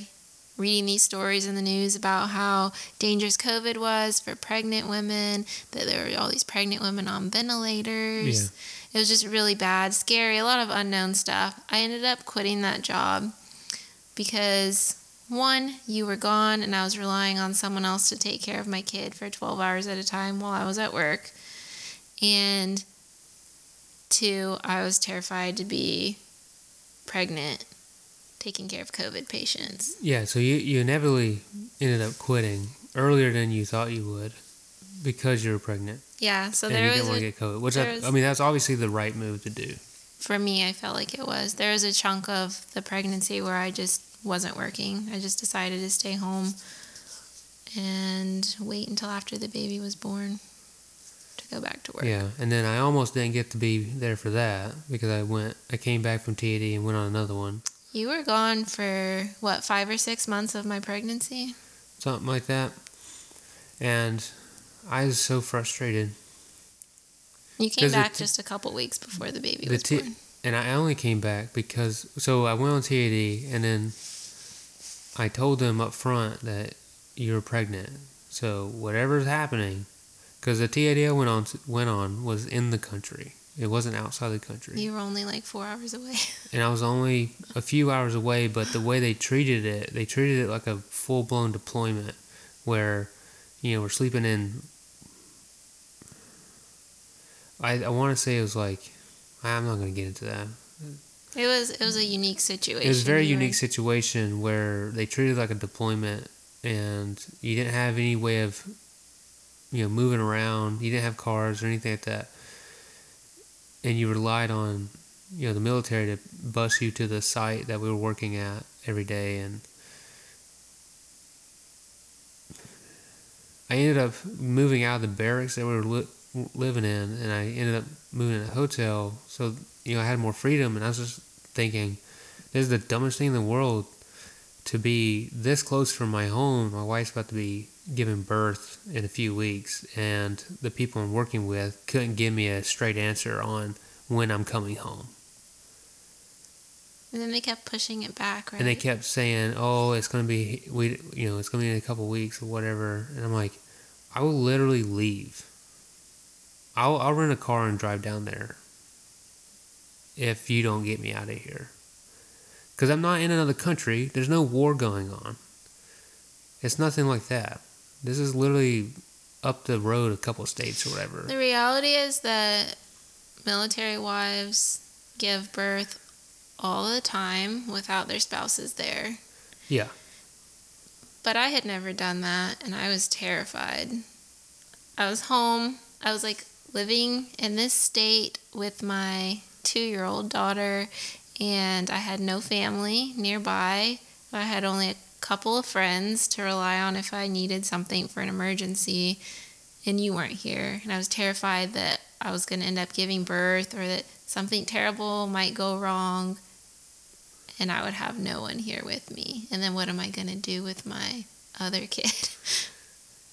reading these stories in the news about how dangerous COVID was for pregnant women, that there were all these pregnant women on ventilators. Yeah. It was just really bad, scary, a lot of unknown stuff. I ended up quitting that job because one, you were gone and I was relying on someone else to take care of my kid for 12 hours at a time while I was at work. And two, I was terrified to be pregnant taking care of COVID patients. Yeah. So you, you inevitably ended up quitting earlier than you thought you would because you were pregnant Yeah, so and there you was didn't want to get COVID. Which I, was- I mean, that's obviously the right move to do. For me, I felt like it was. There was a chunk of the pregnancy where I just wasn't working. I just decided to stay home and wait until after the baby was born to go back to work. Yeah, and then I almost didn't get to be there for that because I went, I came back from TAD and went on another one, You were gone for what, five or six months of my pregnancy? something like that, and I was so frustrated. You came back it- just a couple weeks before the baby The was T- born. and I only came back because so I went on TAD and then I told them up front that you were pregnant. So whatever's happening, because the TAD I went on went on was in the country. It wasn't outside the country. You were only like four hours away. *laughs* and I was only a few hours away, but the way they treated it, they treated it like a full blown deployment where, you know, we're sleeping in. I, I want to say it was like, I'm not going to get into that. It was it was a unique situation. It was a very were- unique situation where they treated it like a deployment and you didn't have any way of, you know, moving around. You didn't have cars or anything like that. And you relied on, you know, the military to bus you to the site that we were working at every day. And I ended up moving out of the barracks that we were living in and I ended up moving in a hotel. So, you know, I had more freedom and I was just thinking, this is the dumbest thing in the world to be this close from my home. My wife's about to be giving birth in a few weeks, and the people I'm working with couldn't give me a straight answer on when I'm coming home. And then they kept pushing it back, right? and they kept saying, "Oh, it's gonna be we, you know, it's gonna be in a couple weeks or whatever." And I'm like, I will literally leave. I'll I'll rent a car and drive down there. If you don't get me out of here, because I'm not in another country. There's no war going on. It's nothing like that. This is literally up the road a couple states or whatever. The reality is that military wives give birth all the time without their spouses there. Yeah. But I had never done that and I was terrified. I was home. I was like living in this state with my two year old daughter, and I had no family nearby. I had only a couple of friends to rely on if I needed something for an emergency, and you weren't here. And I was terrified that I was going to end up giving birth or that something terrible might go wrong and I would have no one here with me. And then what am I going to do with my other *laughs* kid?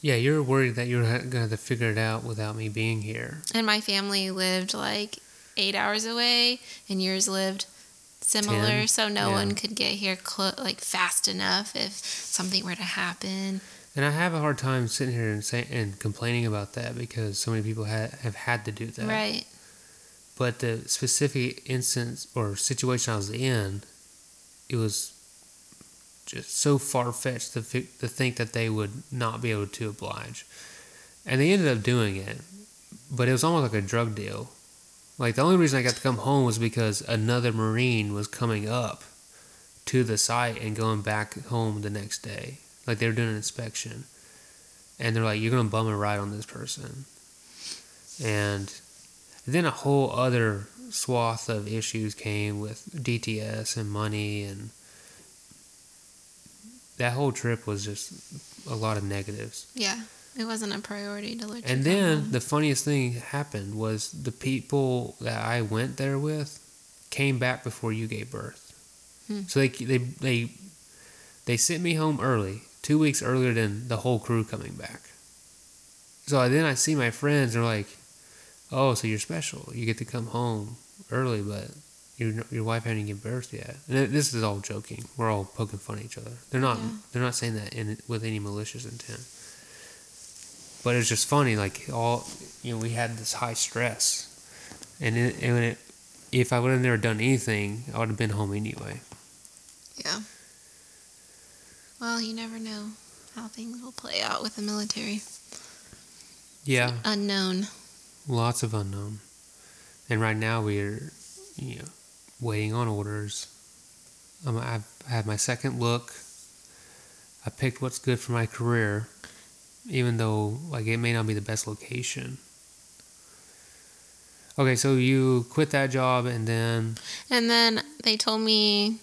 Yeah, you're worried that you're going to have to figure it out without me being here. and my family lived like eight hours away, and yours lived similar, Ten, so no yeah. one could get here clo- like fast enough if something were to happen. And I have a hard time sitting here and saying and complaining about that because so many people ha- have had to do that. Right. But the specific instance or situation I was in, it was just so far fetched to to think that they would not be able to oblige, and they ended up doing it. But it was almost like a drug deal. Like the only reason I got to come home was because another Marine was coming up to the site and going back home the next day. Like they were doing an inspection, and they're like, "You're gonna bum a ride on this person," and then a whole other swath of issues came with DTS and money and that whole trip was just a lot of negatives. Yeah. It wasn't a priority to let And then home. the funniest thing happened was the people that I went there with came back before you gave birth. Hmm. So they they they they sent me home early, two weeks earlier than the whole crew coming back. So then I see my friends, and they're like, "Oh, so you're special. You get to come home early, but your your wife hadn't given birth yet." And this is all joking. We're all poking fun at each other. They're not Yeah. they're not saying that in with any malicious intent. But it's just funny, like all you know, we had this high stress, and it, and it, if I would have never done anything, I would have been home anyway. Yeah. Well, you never know how things will play out with the military. Yeah, Unknown. lots of unknown, and right now we're, you know, waiting on orders. Um, I've had my second look. I picked what's good for my career, even though like it may not be the best location. Okay, so you quit that job and then And then they told me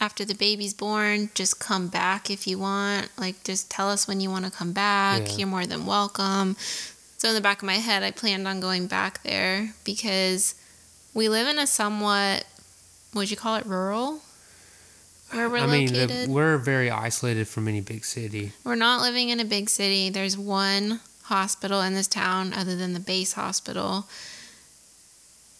after the baby's born, just come back if you want. Like, just tell us when you want to come back. Yeah. You're more than welcome. So, in the back of my head, I planned on going back there because we live in a somewhat, would you call it rural? Where we're I mean, the, we're very isolated from any big city. We're not living in a big city. There's one hospital in this town other than the base hospital.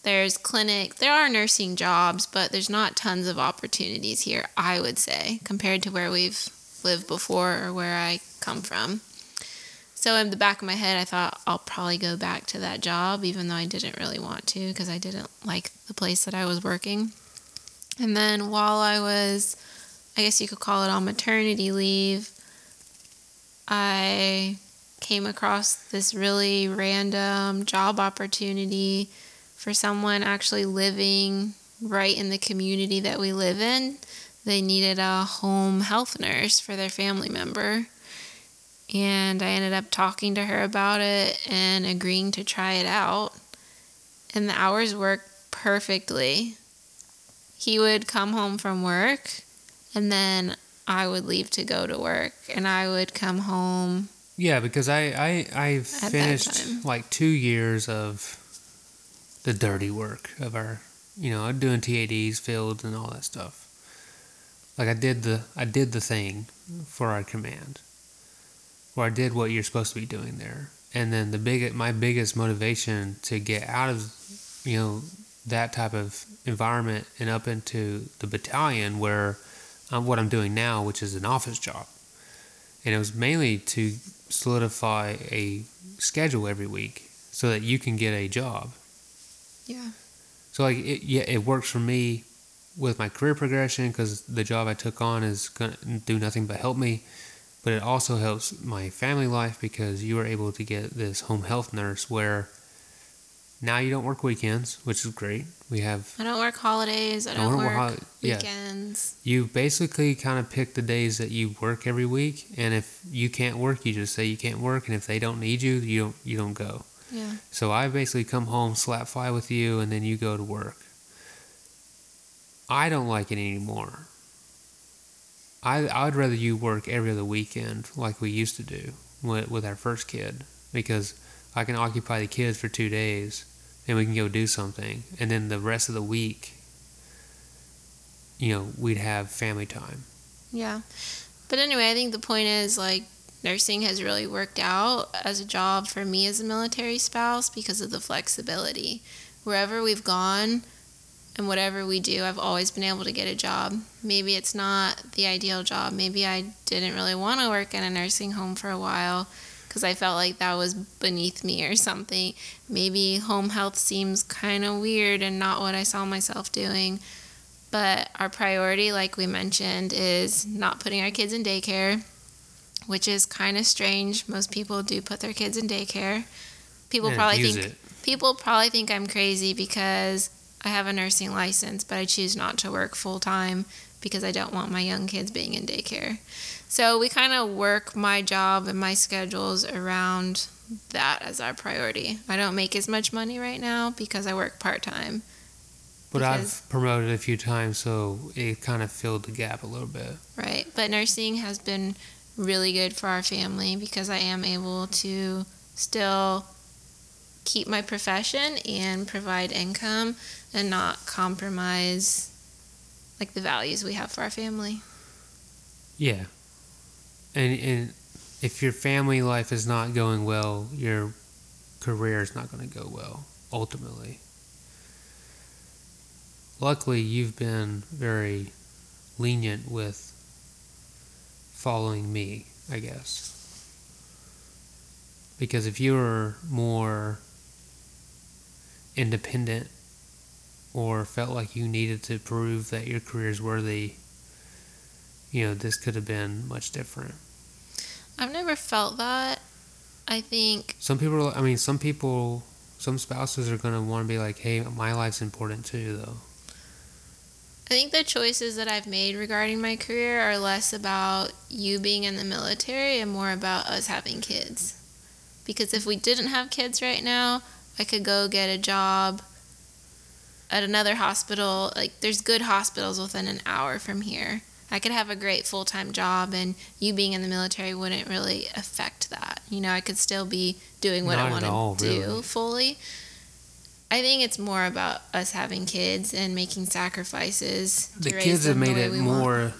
There's clinic. There are nursing jobs, but there's not tons of opportunities here, I would say, compared to where we've lived before or where I come from. So in the back of my head, I thought I'll probably go back to that job, even though I didn't really want to because I didn't like the place that I was working. And then while I was, I guess you could call it on maternity leave, I came across this really random job opportunity for someone actually living right in the community that we live in. They needed a home health nurse for their family member. And I ended up talking to her about it and agreeing to try it out. And the hours worked perfectly. He would come home from work and then I would leave to go to work and I would come home Yeah, because I I I finished like two years of the dirty work of our, you know, doing TADs, fields, and all that stuff. Like I did the I did the thing for our command, where I did what you're supposed to be doing there, and then the big my biggest motivation to get out of, you know, that type of environment and up into the battalion where I'm what I'm doing now, which is an office job. And it was mainly to solidify a schedule every week so that you can get a job. Yeah. So like it, yeah, it works for me with my career progression because the job I took on is gonna do nothing but help me. But it also helps my family life because you are able to get this home health nurse where now you don't work weekends, which is great. We have I don't work holidays. I Don't don't, work work holi- yeah. weekends. you basically kind of pick the days that you work every week, and if you can't work, you just say you can't work, and if they don't need you, you don't you don't go. Yeah. So I basically come home, slap fly with you, and then you go to work. I don't like it anymore. I I'd rather you work every other weekend like we used to do with, with our first kid because I can occupy the kids for two days and we can go do something, and then the rest of the week, you know, we'd have family time. Yeah. But anyway, I think the point is like nursing has really worked out as a job for me as a military spouse because of the flexibility. Wherever we've gone and whatever we do, I've always been able to get a job. Maybe it's not the ideal job. Maybe I didn't really want to work in a nursing home for a while because I felt like that was beneath me or something. Maybe home health seems kind of weird and not what I saw myself doing. But our priority, like we mentioned, is not putting our kids in daycare, which is kind of strange. Most people do put their kids in daycare. People and probably think it. people probably think I'm crazy because I have a nursing license, but I choose not to work full time because I don't want my young kids being in daycare. So we kind of work my job and my schedules around that as our priority. I don't make as much money right now because I work part time. But I've promoted a few times, so it kind of filled the gap a little bit. Right. But nursing has been really good for our family because I am able to still keep my profession and provide income and not compromise like the values we have for our family. Yeah. And and if your family life is not going well, your career is not going to go well ultimately. Luckily, you've been very lenient with following me, I guess. Because if you were more independent or felt like you needed to prove that your career is worthy, you know, this could have been much different. I've never felt that. I think Some people, I mean, some people, some spouses are going to want to be like, hey, my life's important too, though. I think the choices that I've made regarding my career are less about you being in the military and more about us having kids. Because if we didn't have kids right now, I could go get a job at another hospital. Like, there's good hospitals within an hour from here. I could have a great full time job, and you being in the military wouldn't really affect that. You know, I could still be doing what Not I want all, to do really. fully. I think it's more about us having kids and making sacrifices. The kids have made it want. more.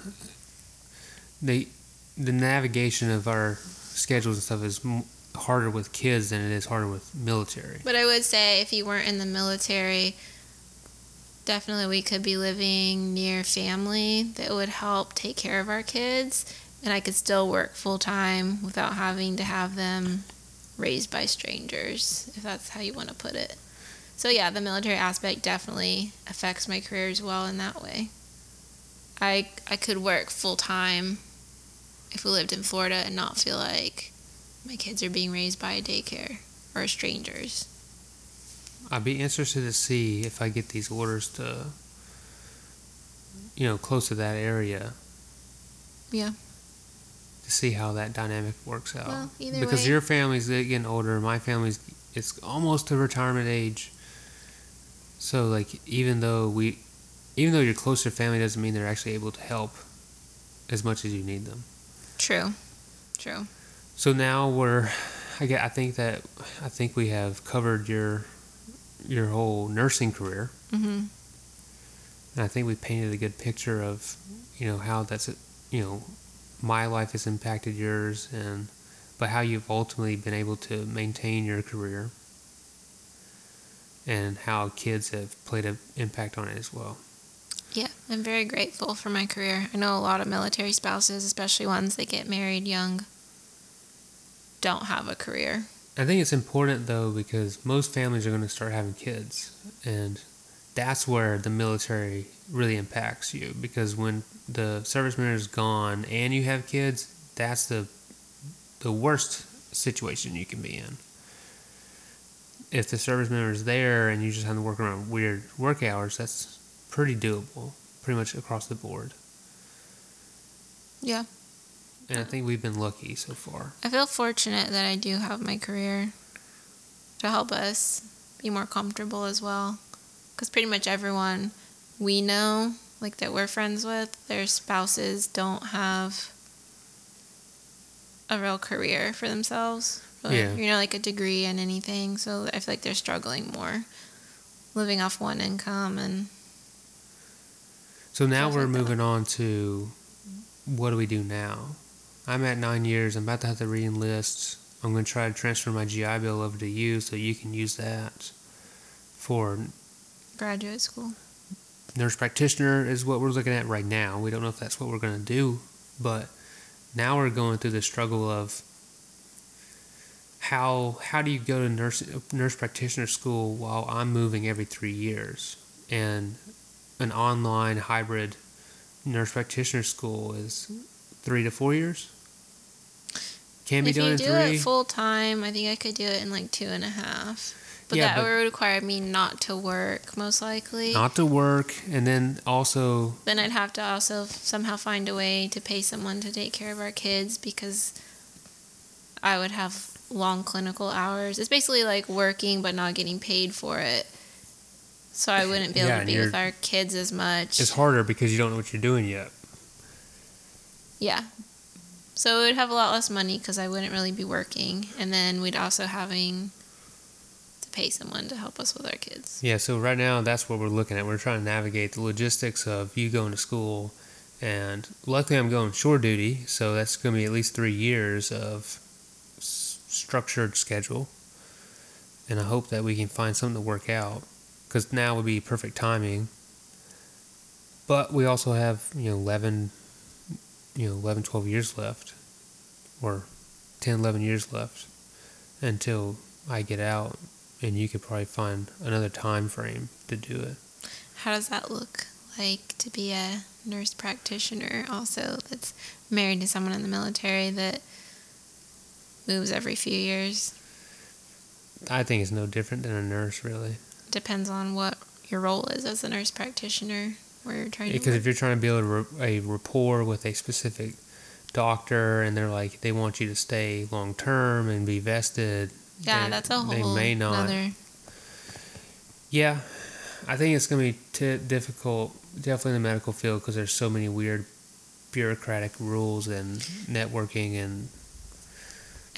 The the navigation of our schedules and stuff is m- harder with kids than it is harder with military. But I would say if you weren't in the military, definitely we could be living near family that would help take care of our kids, and I could still work full time without having to have them raised by strangers, if that's how you want to put it. So yeah, the military aspect definitely affects my career as well in that way. I I could work full time if we lived in Florida and not feel like my kids are being raised by a daycare or strangers. I'd be interested to see if I get these orders to, you know, close to that area. Yeah. To see how that dynamic works out. Well, either because way- your family's getting older, my family's it's almost to retirement age. So like even though we, even though you're close to family, doesn't mean they're actually able to help as much as you need them. True. True. So now we're, I get, I think that, I think we have covered your, your whole nursing career, hmm and I think we painted a good picture of, you know, how that's, you know, my life has impacted yours, and but how you've ultimately been able to maintain your career. and how kids have played an impact on it as well. Yeah, I'm very grateful for my career. I know a lot of military spouses, especially ones that get married young, don't have a career. I think it's important though because most families are going to start having kids, and that's where the military really impacts you. Because when the service member is gone and you have kids, that's the the worst situation you can be in. If the service member is there and you just have to work around weird work hours, that's pretty doable, pretty much across the board. Yeah. And I think we've been lucky so far. I feel fortunate that I do have my career to help us be more comfortable as well. Because pretty much everyone we know, like that we're friends with, their spouses don't have a real career for themselves. Or, Yeah. You know, like a degree in anything. So I feel like they're struggling more living off one income and So now we're like moving on to what do we do now? I'm at nine years. I'm about to have to re-enlist. I'm going to try to transfer my GI Bill over to you so you can use that for graduate school. nurse practitioner is what we're looking at right now. We don't know if that's what we're going to do, but now we're going through the struggle of how how do you go to nurse nurse practitioner school while I'm moving every three years and an online hybrid nurse practitioner school is three to four years. Can be if done you do three. it full time, I think I could do it in like two and a half. But Yeah, that but- would require me not to work, most likely. Not to work, and then also then I'd have to also somehow find a way to pay someone to take care of our kids because I would have long clinical hours. It's basically like working but not getting paid for it. So I wouldn't be able Yeah, to be with our kids as much. it's harder because you don't know what you're doing yet. Yeah. So we'd have a lot less money because I wouldn't really be working, and then we'd also having to pay someone to help us with our kids. Yeah, so right now that's what we're looking at. We're trying to navigate the logistics of you going to school, and luckily I'm going shore duty, so that's going to be at least three years of s- structured schedule, and I hope that we can find something to work out, because now would be perfect timing. But we also have you know 11, you know 11, 12 years left, or 10, 11 years left, until I get out and you could probably find another time frame to do it. How does that look like to be a nurse practitioner also that's married to someone in the military that moves every few years? I think it's no different than a nurse, really. Depends on what your role is as a nurse practitioner, where you're trying Because if you're trying to build a, a rapport with a specific doctor, and they're like they want you to stay long term and be vested, Yeah, they- that's a whole. They may not. another. Yeah, I think it's going to be t- difficult, definitely in the medical field, because there's so many weird bureaucratic rules and networking and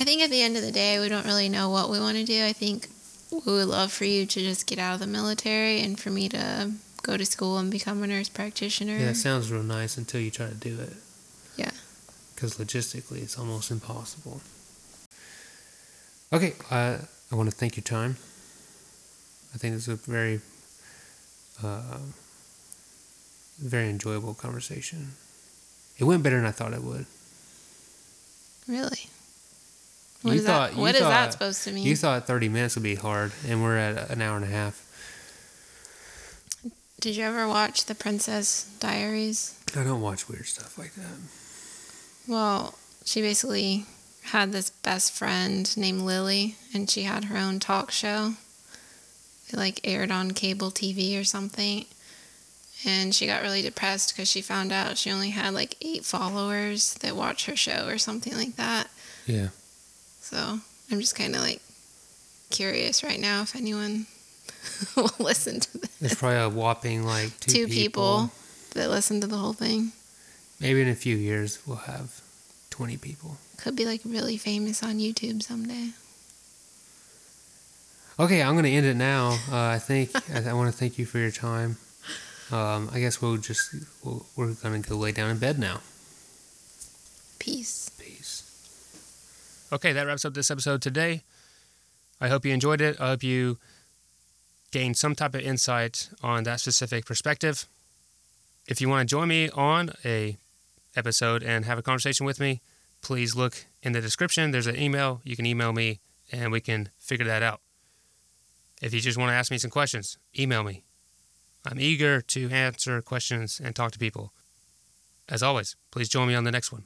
I think at the end of the day, we don't really know what we want to do. I think we would love for you to just get out of the military and for me to go to school and become a nurse practitioner. yeah, it sounds real nice until you try to do it. Yeah. Because logistically, it's almost impossible. Okay, uh, I want to thank your time. I think this is a very, uh, very enjoyable conversation. It went better than I thought it would. Really? What You is thought- that? What is that supposed to mean? You thought 30 minutes would be hard, and we're at an hour and a half. Did you ever watch The Princess Diaries? I don't watch weird stuff like that. Well, she basically had this best friend named Lily, and she had her own talk show. It like aired on cable TV or something. And she got really depressed because she found out she only had like eight followers that watch her show or something like that. Yeah. So I'm just kind of like curious right now if anyone will *laughs* listen to this. There's probably a whopping like two, Two people that listen to the whole thing. Maybe in a few years we'll have 20 people. Could be like really famous on YouTube someday. Okay, I'm going to end it now. Uh, I think *laughs* I, I want to thank you for your time. Um, I guess we'll just we'll, we're going to go lay down in bed now. Peace. Peace. Okay, that wraps up this episode today. I hope you enjoyed it. I hope you gain some type of insight on that specific perspective. If you want to join me on a episode and have a conversation with me, please look in the description. There's an email. You can email me and we can figure that out. If you just want to ask me some questions, email me. I'm eager to answer questions and talk to people. As always, please join me on the next one.